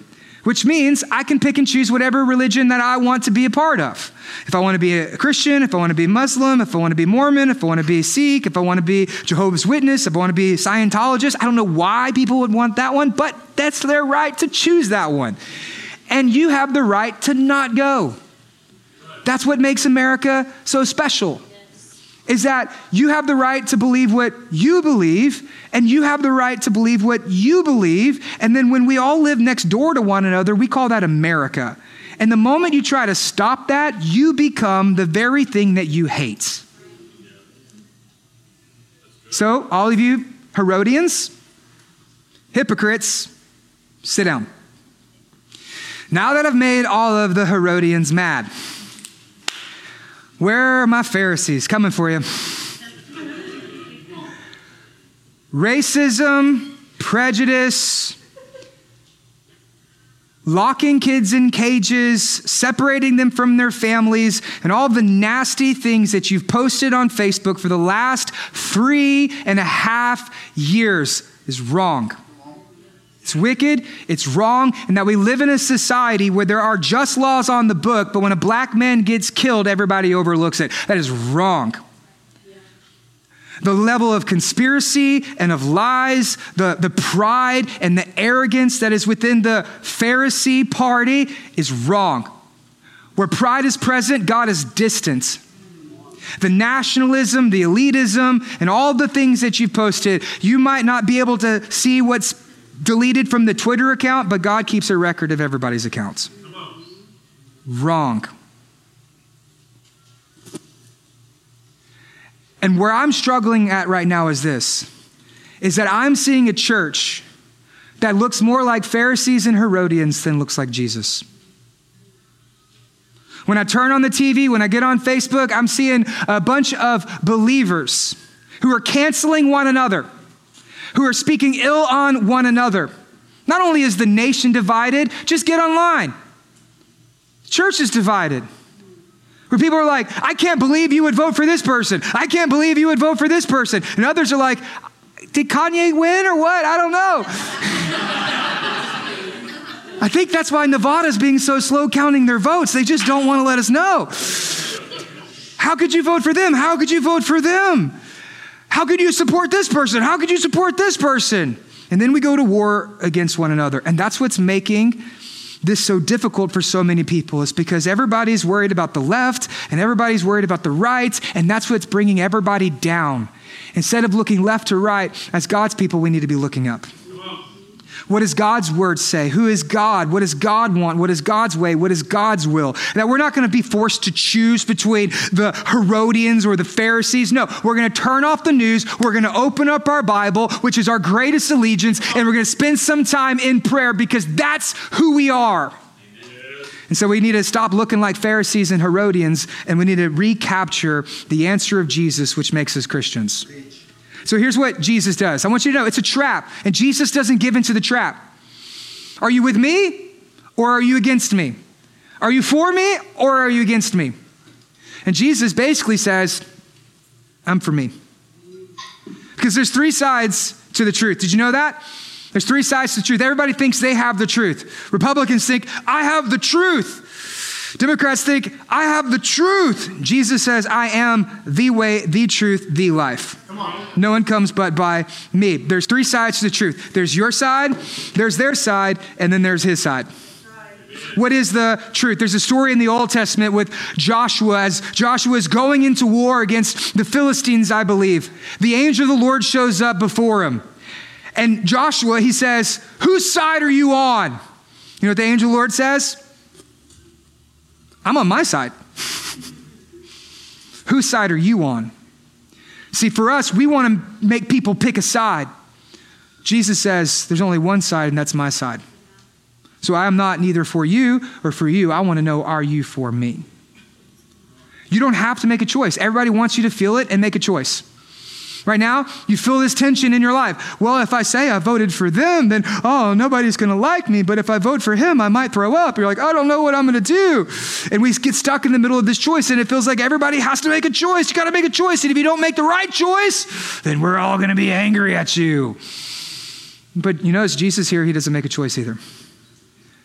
which means I can pick and choose whatever religion that I want to be a part of. If I want to be a Christian, if I want to be Muslim, if I want to be Mormon, if I want to be Sikh, if I want to be Jehovah's Witness, if I want to be Scientologist, I don't know why people would want that one, but that's their right to choose that one. And you have the right to not go. That's what makes America so special is that you have the right to believe what you believe, and you have the right to believe what you believe. And then when we all live next door to one another, we call that America. And the moment you try to stop that, you become the very thing that you hate. So, all of you Herodians, hypocrites, sit down. Now that I've made all of the Herodians mad, where are my Pharisees? Coming for you. Racism, prejudice, locking kids in cages, separating them from their families, and all the nasty things that you've posted on Facebook for the last three and a half years is wrong. It's wicked, it's wrong, and that we live in a society where there are just laws on the book, but when a black man gets killed, everybody overlooks it. That is wrong. The level of conspiracy and of lies, the, the pride and the arrogance that is within the Pharisee party is wrong. Where pride is present, God is distant. The nationalism, the elitism, and all the things that you've posted, you might not be able to see what's deleted from the Twitter account, but God keeps a record of everybody's accounts. Wrong. And where I'm struggling at right now is this is that I'm seeing a church that looks more like Pharisees and Herodians than looks like Jesus. When I turn on the TV, when I get on Facebook, I'm seeing a bunch of believers who are canceling one another who are speaking ill on one another. Not only is the nation divided, just get online. Church is divided. Where people are like, I can't believe you would vote for this person. I can't believe you would vote for this person. And others are like, did Kanye win or what? I don't know. [LAUGHS] I think that's why Nevada's being so slow counting their votes. They just don't want to let us know. How could you vote for them? How could you vote for them? How could you support this person? How could you support this person? And then we go to war against one another. And that's what's making this so difficult for so many people is because everybody's worried about the left and everybody's worried about the right, and that's what's bringing everybody down. Instead of looking left to right, as God's people, we need to be looking up. What does God's word say? Who is God? What does God want? What is God's way? What is God's will? That we're not going to be forced to choose between the Herodians or the Pharisees. No, we're going to turn off the news. We're going to open up our Bible, which is our greatest allegiance, and we're going to spend some time in prayer because that's who we are. And so we need to stop looking like Pharisees and Herodians, and we need to recapture the answer of Jesus, which makes us Christians. So here's what Jesus does. I want you to know it's a trap, and Jesus doesn't give into the trap. Are you with me or are you against me? Are you for me or are you against me? And Jesus basically says, I'm for me. Because there's three sides to the truth. Did you know that? There's three sides to the truth. Everybody thinks they have the truth. Republicans think, I have the truth. Democrats think, I have the truth. Jesus says, I am the way, the truth, the life. No one comes but by me. There's three sides to the truth there's your side, there's their side, and then there's his side. What is the truth? There's a story in the Old Testament with Joshua as Joshua is going into war against the Philistines, I believe. The angel of the Lord shows up before him. And Joshua, he says, Whose side are you on? You know what the angel of the Lord says? I'm on my side. [LAUGHS] Whose side are you on? See, for us, we want to make people pick a side. Jesus says there's only one side, and that's my side. So I am not neither for you or for you. I want to know, are you for me? You don't have to make a choice. Everybody wants you to feel it and make a choice. Right now, you feel this tension in your life. Well, if I say I voted for them, then, oh, nobody's going to like me. But if I vote for him, I might throw up. You're like, I don't know what I'm going to do. And we get stuck in the middle of this choice, and it feels like everybody has to make a choice. You got to make a choice. And if you don't make the right choice, then we're all going to be angry at you. But you notice Jesus here, he doesn't make a choice either.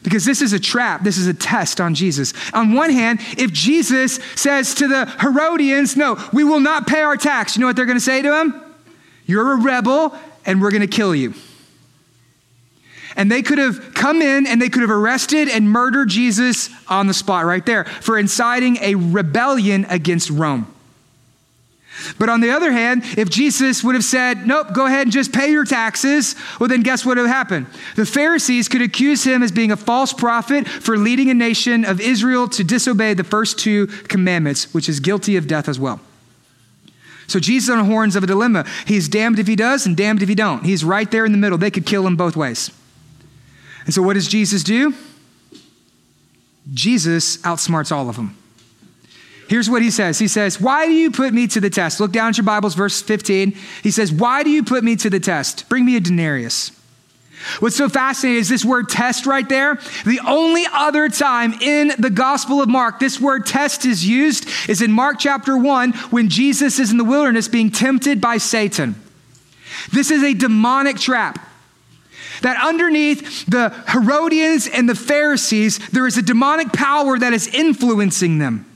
Because this is a trap. This is a test on Jesus. On one hand, if Jesus says to the Herodians, no, we will not pay our tax, you know what they're going to say to him? You're a rebel and we're going to kill you. And they could have come in and they could have arrested and murdered Jesus on the spot right there for inciting a rebellion against Rome. But on the other hand, if Jesus would have said, Nope, go ahead and just pay your taxes, well, then guess what would have happened? The Pharisees could accuse him as being a false prophet for leading a nation of Israel to disobey the first two commandments, which is guilty of death as well. So Jesus on the horns of a dilemma. He's damned if he does and damned if he don't. He's right there in the middle. They could kill him both ways. And so what does Jesus do? Jesus outsmarts all of them. Here's what he says He says, Why do you put me to the test? Look down at your Bibles, verse 15. He says, Why do you put me to the test? Bring me a denarius. What's so fascinating is this word test right there. The only other time in the Gospel of Mark this word test is used is in Mark chapter 1 when Jesus is in the wilderness being tempted by Satan. This is a demonic trap. That underneath the Herodians and the Pharisees, there is a demonic power that is influencing them.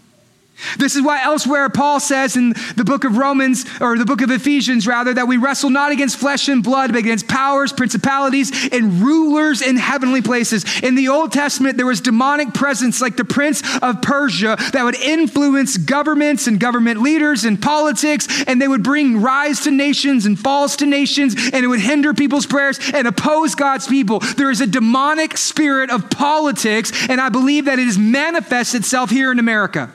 This is why elsewhere Paul says in the book of Romans, or the book of Ephesians rather, that we wrestle not against flesh and blood, but against powers, principalities, and rulers in heavenly places. In the Old Testament, there was demonic presence like the prince of Persia that would influence governments and government leaders and politics, and they would bring rise to nations and falls to nations, and it would hinder people's prayers and oppose God's people. There is a demonic spirit of politics, and I believe that it has manifests itself here in America.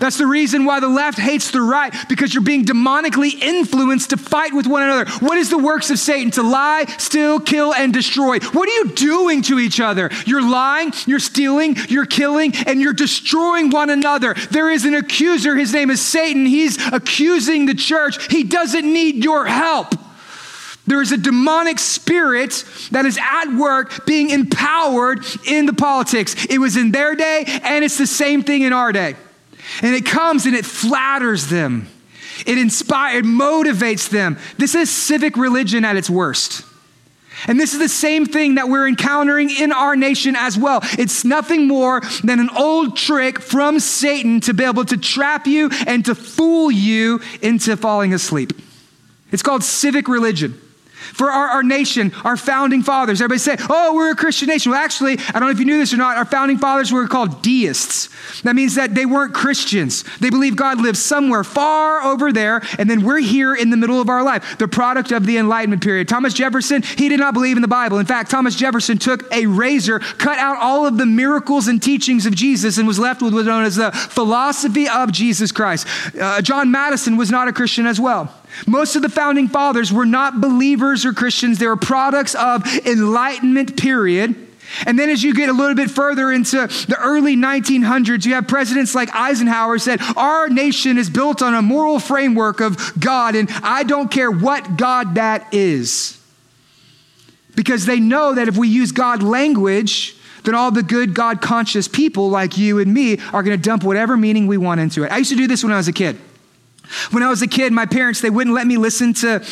That's the reason why the left hates the right, because you're being demonically influenced to fight with one another. What is the works of Satan? To lie, steal, kill, and destroy. What are you doing to each other? You're lying, you're stealing, you're killing, and you're destroying one another. There is an accuser. His name is Satan. He's accusing the church. He doesn't need your help. There is a demonic spirit that is at work being empowered in the politics. It was in their day, and it's the same thing in our day. And it comes and it flatters them. It inspires, it motivates them. This is civic religion at its worst. And this is the same thing that we're encountering in our nation as well. It's nothing more than an old trick from Satan to be able to trap you and to fool you into falling asleep. It's called civic religion for our, our nation, our founding fathers. Everybody say, oh, we're a Christian nation. Well, actually, I don't know if you knew this or not, our founding fathers were called deists. That means that they weren't Christians. They believe God lives somewhere far over there, and then we're here in the middle of our life, the product of the Enlightenment period. Thomas Jefferson, he did not believe in the Bible. In fact, Thomas Jefferson took a razor, cut out all of the miracles and teachings of Jesus, and was left with what's known as the philosophy of Jesus Christ. Uh, John Madison was not a Christian as well. Most of the founding fathers were not believers or Christians. They were products of enlightenment period. And then as you get a little bit further into the early 1900s, you have presidents like Eisenhower said, our nation is built on a moral framework of God, and I don't care what God that is. Because they know that if we use God language, then all the good God conscious people like you and me are going to dump whatever meaning we want into it. I used to do this when I was a kid. When I was a kid, my parents, they wouldn't let me listen to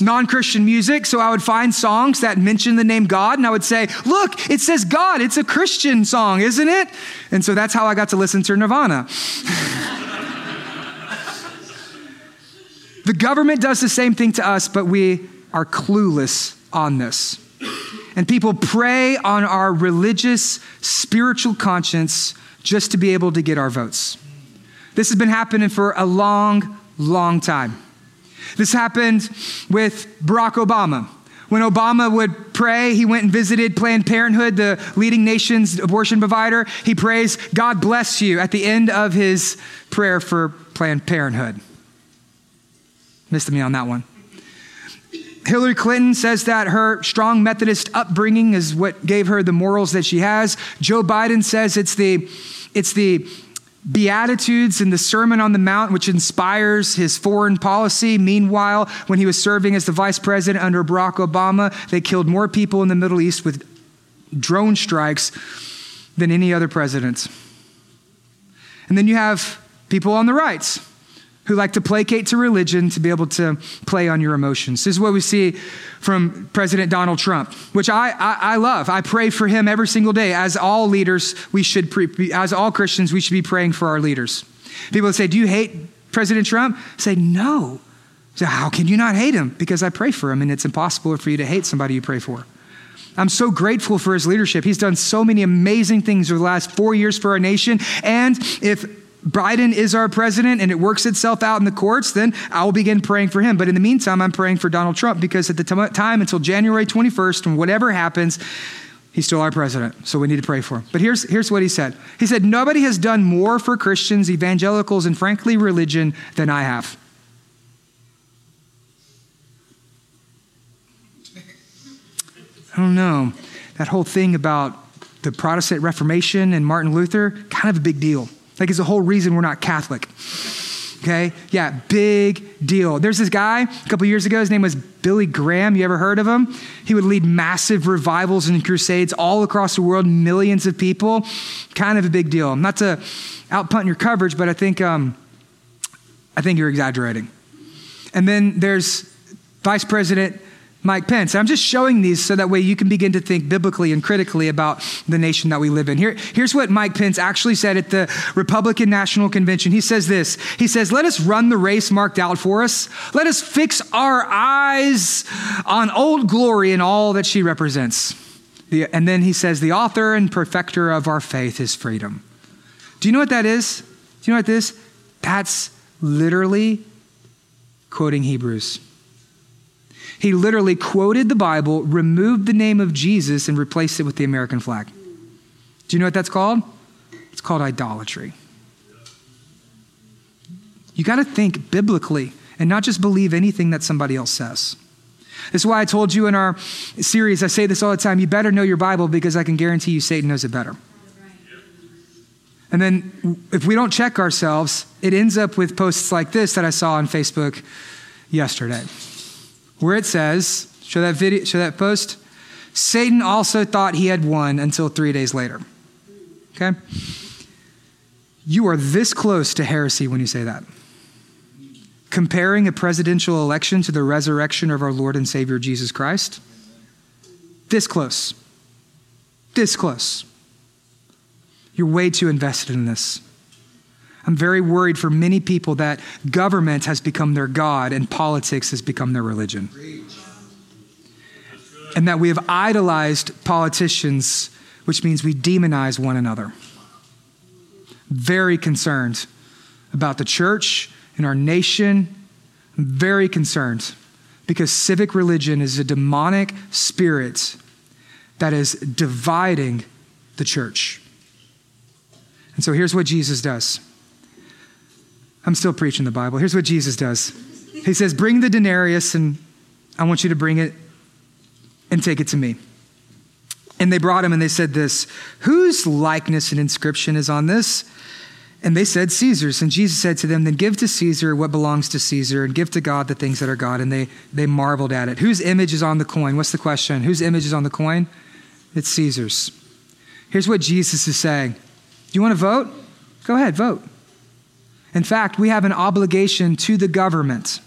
non Christian music, so I would find songs that mention the name God, and I would say, Look, it says God. It's a Christian song, isn't it? And so that's how I got to listen to Nirvana. [LAUGHS] the government does the same thing to us, but we are clueless on this. And people prey on our religious, spiritual conscience just to be able to get our votes. This has been happening for a long, long time. This happened with Barack Obama. When Obama would pray, he went and visited Planned Parenthood, the leading nation's abortion provider. He prays, God bless you, at the end of his prayer for Planned Parenthood. Missed me on that one. Hillary Clinton says that her strong Methodist upbringing is what gave her the morals that she has. Joe Biden says it's the, it's the Beatitudes in the Sermon on the Mount, which inspires his foreign policy. Meanwhile, when he was serving as the vice president under Barack Obama, they killed more people in the Middle East with drone strikes than any other president. And then you have people on the right who like to placate to religion to be able to play on your emotions. This is what we see from President Donald Trump, which I, I, I love. I pray for him every single day. As all leaders, we should, pre, as all Christians, we should be praying for our leaders. People say, Do you hate President Trump? I say, No. So, how can you not hate him? Because I pray for him, and it's impossible for you to hate somebody you pray for. I'm so grateful for his leadership. He's done so many amazing things over the last four years for our nation. And if Biden is our president and it works itself out in the courts, then I will begin praying for him. But in the meantime, I'm praying for Donald Trump because at the time until January 21st, and whatever happens, he's still our president. So we need to pray for him. But here's, here's what he said He said, Nobody has done more for Christians, evangelicals, and frankly, religion than I have. I don't know. That whole thing about the Protestant Reformation and Martin Luther, kind of a big deal. Like, it's the whole reason we're not Catholic. Okay? Yeah, big deal. There's this guy a couple years ago, his name was Billy Graham. You ever heard of him? He would lead massive revivals and crusades all across the world, millions of people. Kind of a big deal. Not to outpunt your coverage, but I think, um, I think you're exaggerating. And then there's Vice President Mike Pence. I'm just showing these so that way you can begin to think biblically and critically about the nation that we live in. Here, here's what Mike Pence actually said at the Republican National Convention. He says this He says, Let us run the race marked out for us. Let us fix our eyes on old glory and all that she represents. The, and then he says, The author and perfecter of our faith is freedom. Do you know what that is? Do you know what this? That's literally quoting Hebrews. He literally quoted the Bible, removed the name of Jesus, and replaced it with the American flag. Do you know what that's called? It's called idolatry. You got to think biblically and not just believe anything that somebody else says. This is why I told you in our series, I say this all the time you better know your Bible because I can guarantee you Satan knows it better. And then if we don't check ourselves, it ends up with posts like this that I saw on Facebook yesterday where it says, show that video, show that post. Satan also thought he had won until three days later. Okay? You are this close to heresy when you say that. Comparing a presidential election to the resurrection of our Lord and Savior Jesus Christ. This close. This close. You're way too invested in this. I'm very worried for many people that government has become their God and politics has become their religion. And that we have idolized politicians, which means we demonize one another very concerned about the church and our nation. I'm very concerned because civic religion is a demonic spirit that is dividing the church. And so here's what Jesus does. I'm still preaching the Bible. Here's what Jesus does He says, Bring the denarius, and I want you to bring it and take it to me. And they brought him and they said this Whose likeness and inscription is on this? And they said, Caesar's. And Jesus said to them, Then give to Caesar what belongs to Caesar, and give to God the things that are God. And they, they marveled at it. Whose image is on the coin? What's the question? Whose image is on the coin? It's Caesar's. Here's what Jesus is saying Do you want to vote? Go ahead, vote. In fact, we have an obligation to the government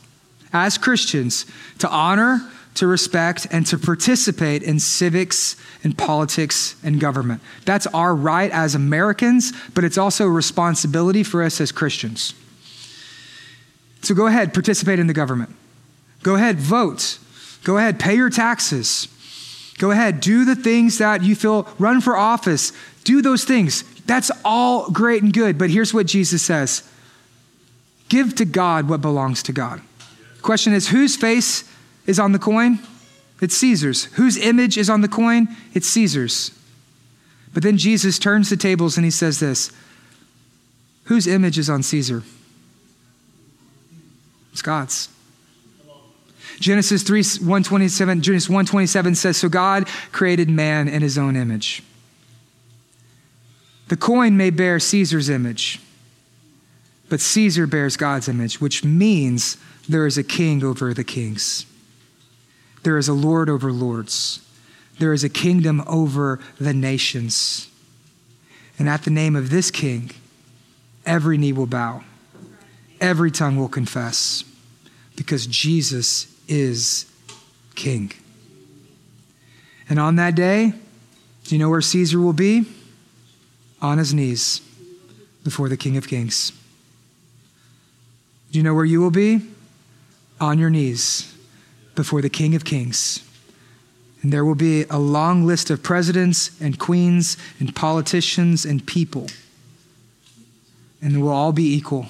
as Christians to honor, to respect, and to participate in civics and politics and government. That's our right as Americans, but it's also a responsibility for us as Christians. So go ahead, participate in the government. Go ahead, vote. Go ahead, pay your taxes. Go ahead, do the things that you feel, run for office, do those things. That's all great and good, but here's what Jesus says Give to God what belongs to God. question is whose face is on the coin? It's Caesar's. Whose image is on the coin? It's Caesar's. But then Jesus turns the tables and he says this Whose image is on Caesar? It's God's. Genesis 3 127 Genesis 127 says so God created man in his own image. The coin may bear Caesar's image, but Caesar bears God's image, which means there is a king over the kings. There is a Lord over lords. There is a kingdom over the nations. And at the name of this king, every knee will bow, every tongue will confess, because Jesus is king. And on that day, do you know where Caesar will be? On his knees before the King of Kings. Do you know where you will be? On your knees before the King of Kings. And there will be a long list of presidents and queens and politicians and people. And we'll all be equal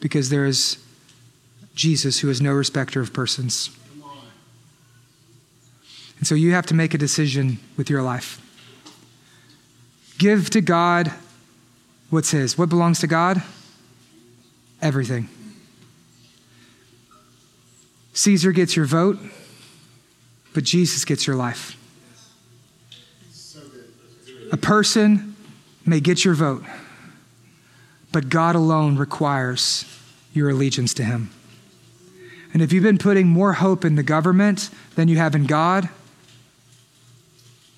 because there is Jesus who is no respecter of persons. And so you have to make a decision with your life. Give to God what's His. What belongs to God? Everything. Caesar gets your vote, but Jesus gets your life. A person may get your vote, but God alone requires your allegiance to Him. And if you've been putting more hope in the government than you have in God,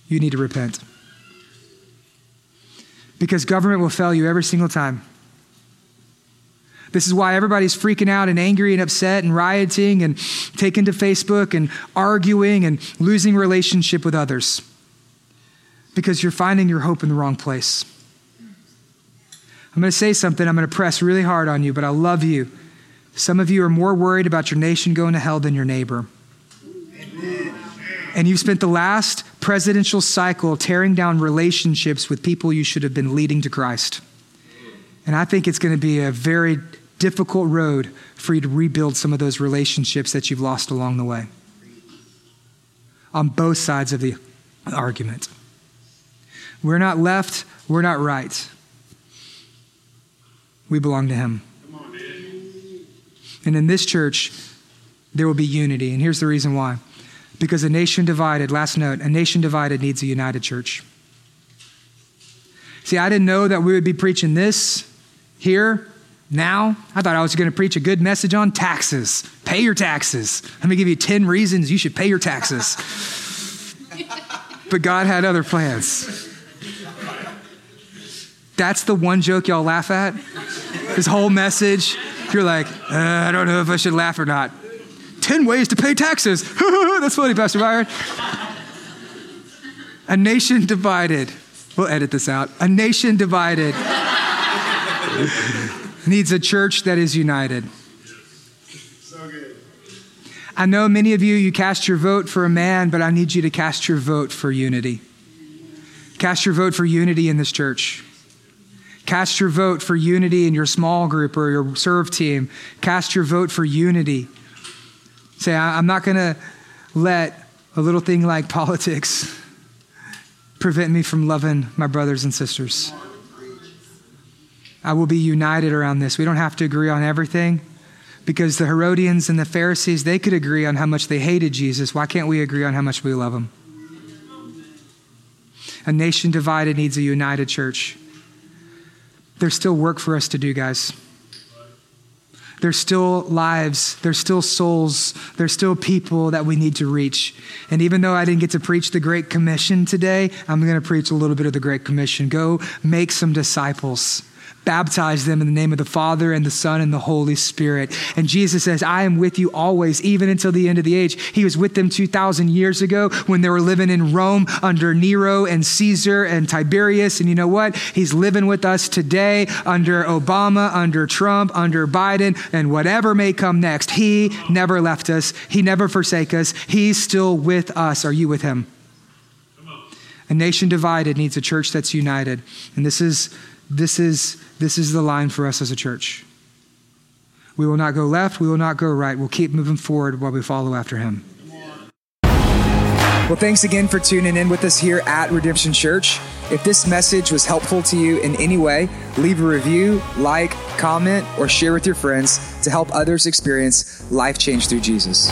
you need to repent. Because government will fail you every single time. This is why everybody's freaking out and angry and upset and rioting and taking to Facebook and arguing and losing relationship with others. Because you're finding your hope in the wrong place. I'm going to say something, I'm going to press really hard on you, but I love you. Some of you are more worried about your nation going to hell than your neighbor. And you've spent the last presidential cycle tearing down relationships with people you should have been leading to Christ. And I think it's going to be a very difficult road for you to rebuild some of those relationships that you've lost along the way. On both sides of the argument. We're not left, we're not right. We belong to Him. and in this church, there will be unity. And here's the reason why. Because a nation divided, last note, a nation divided needs a united church. See, I didn't know that we would be preaching this here now, I thought I was going to preach a good message on taxes. Pay your taxes. Let me give you 10 reasons you should pay your taxes. but God had other plans. That's the one joke y'all laugh at. This whole message, you're like, uh, I don't know if I should laugh or not. 10 ways to pay taxes. [LAUGHS] That's funny, Pastor Byron. A nation divided. We'll edit this out. A nation divided needs a church that is united. So good. I know many of you, you cast your vote for a man, but I need you to cast your vote for unity. Cast your vote for unity in this church. Cast your vote for unity in your small group or your serve team. Cast your vote for unity. Say, I'm not going to let a little thing like [LAUGHS] politics prevent me from loving my brothers and sisters. I will be united around this. We don't have to agree on everything because the Herodians and the Pharisees, they could agree on how much they hated Jesus. Why can't we agree on how much we love him? A nation divided needs a united church. There's still work for us to do, guys. There's still lives, there's still souls, there's still people that we need to reach. And even though I didn't get to preach the Great Commission today, I'm going to preach a little bit of the Great Commission. Go make some disciples baptize them in the name of the Father and the Son and the Holy Spirit. And Jesus says, I am with you always, even until the end of the age. He was with them 2,000 years ago when they were living in Rome under Nero and Caesar and Tiberius. And you know what? He's living with us today under Obama, under Trump, under Biden, and whatever may come next. He never left us, He never forsake us. He's still with us. Are you with Him? A nation divided needs a church that's united. And this is this is, this is the line for us as a church. We will not go left, we will not go right. We'll keep moving forward while we follow after him. Well, thanks again for tuning in with us here at Redemption Church. If this message was helpful to you in any way, leave a review, like, comment, or share with your friends to help others experience life change through Jesus.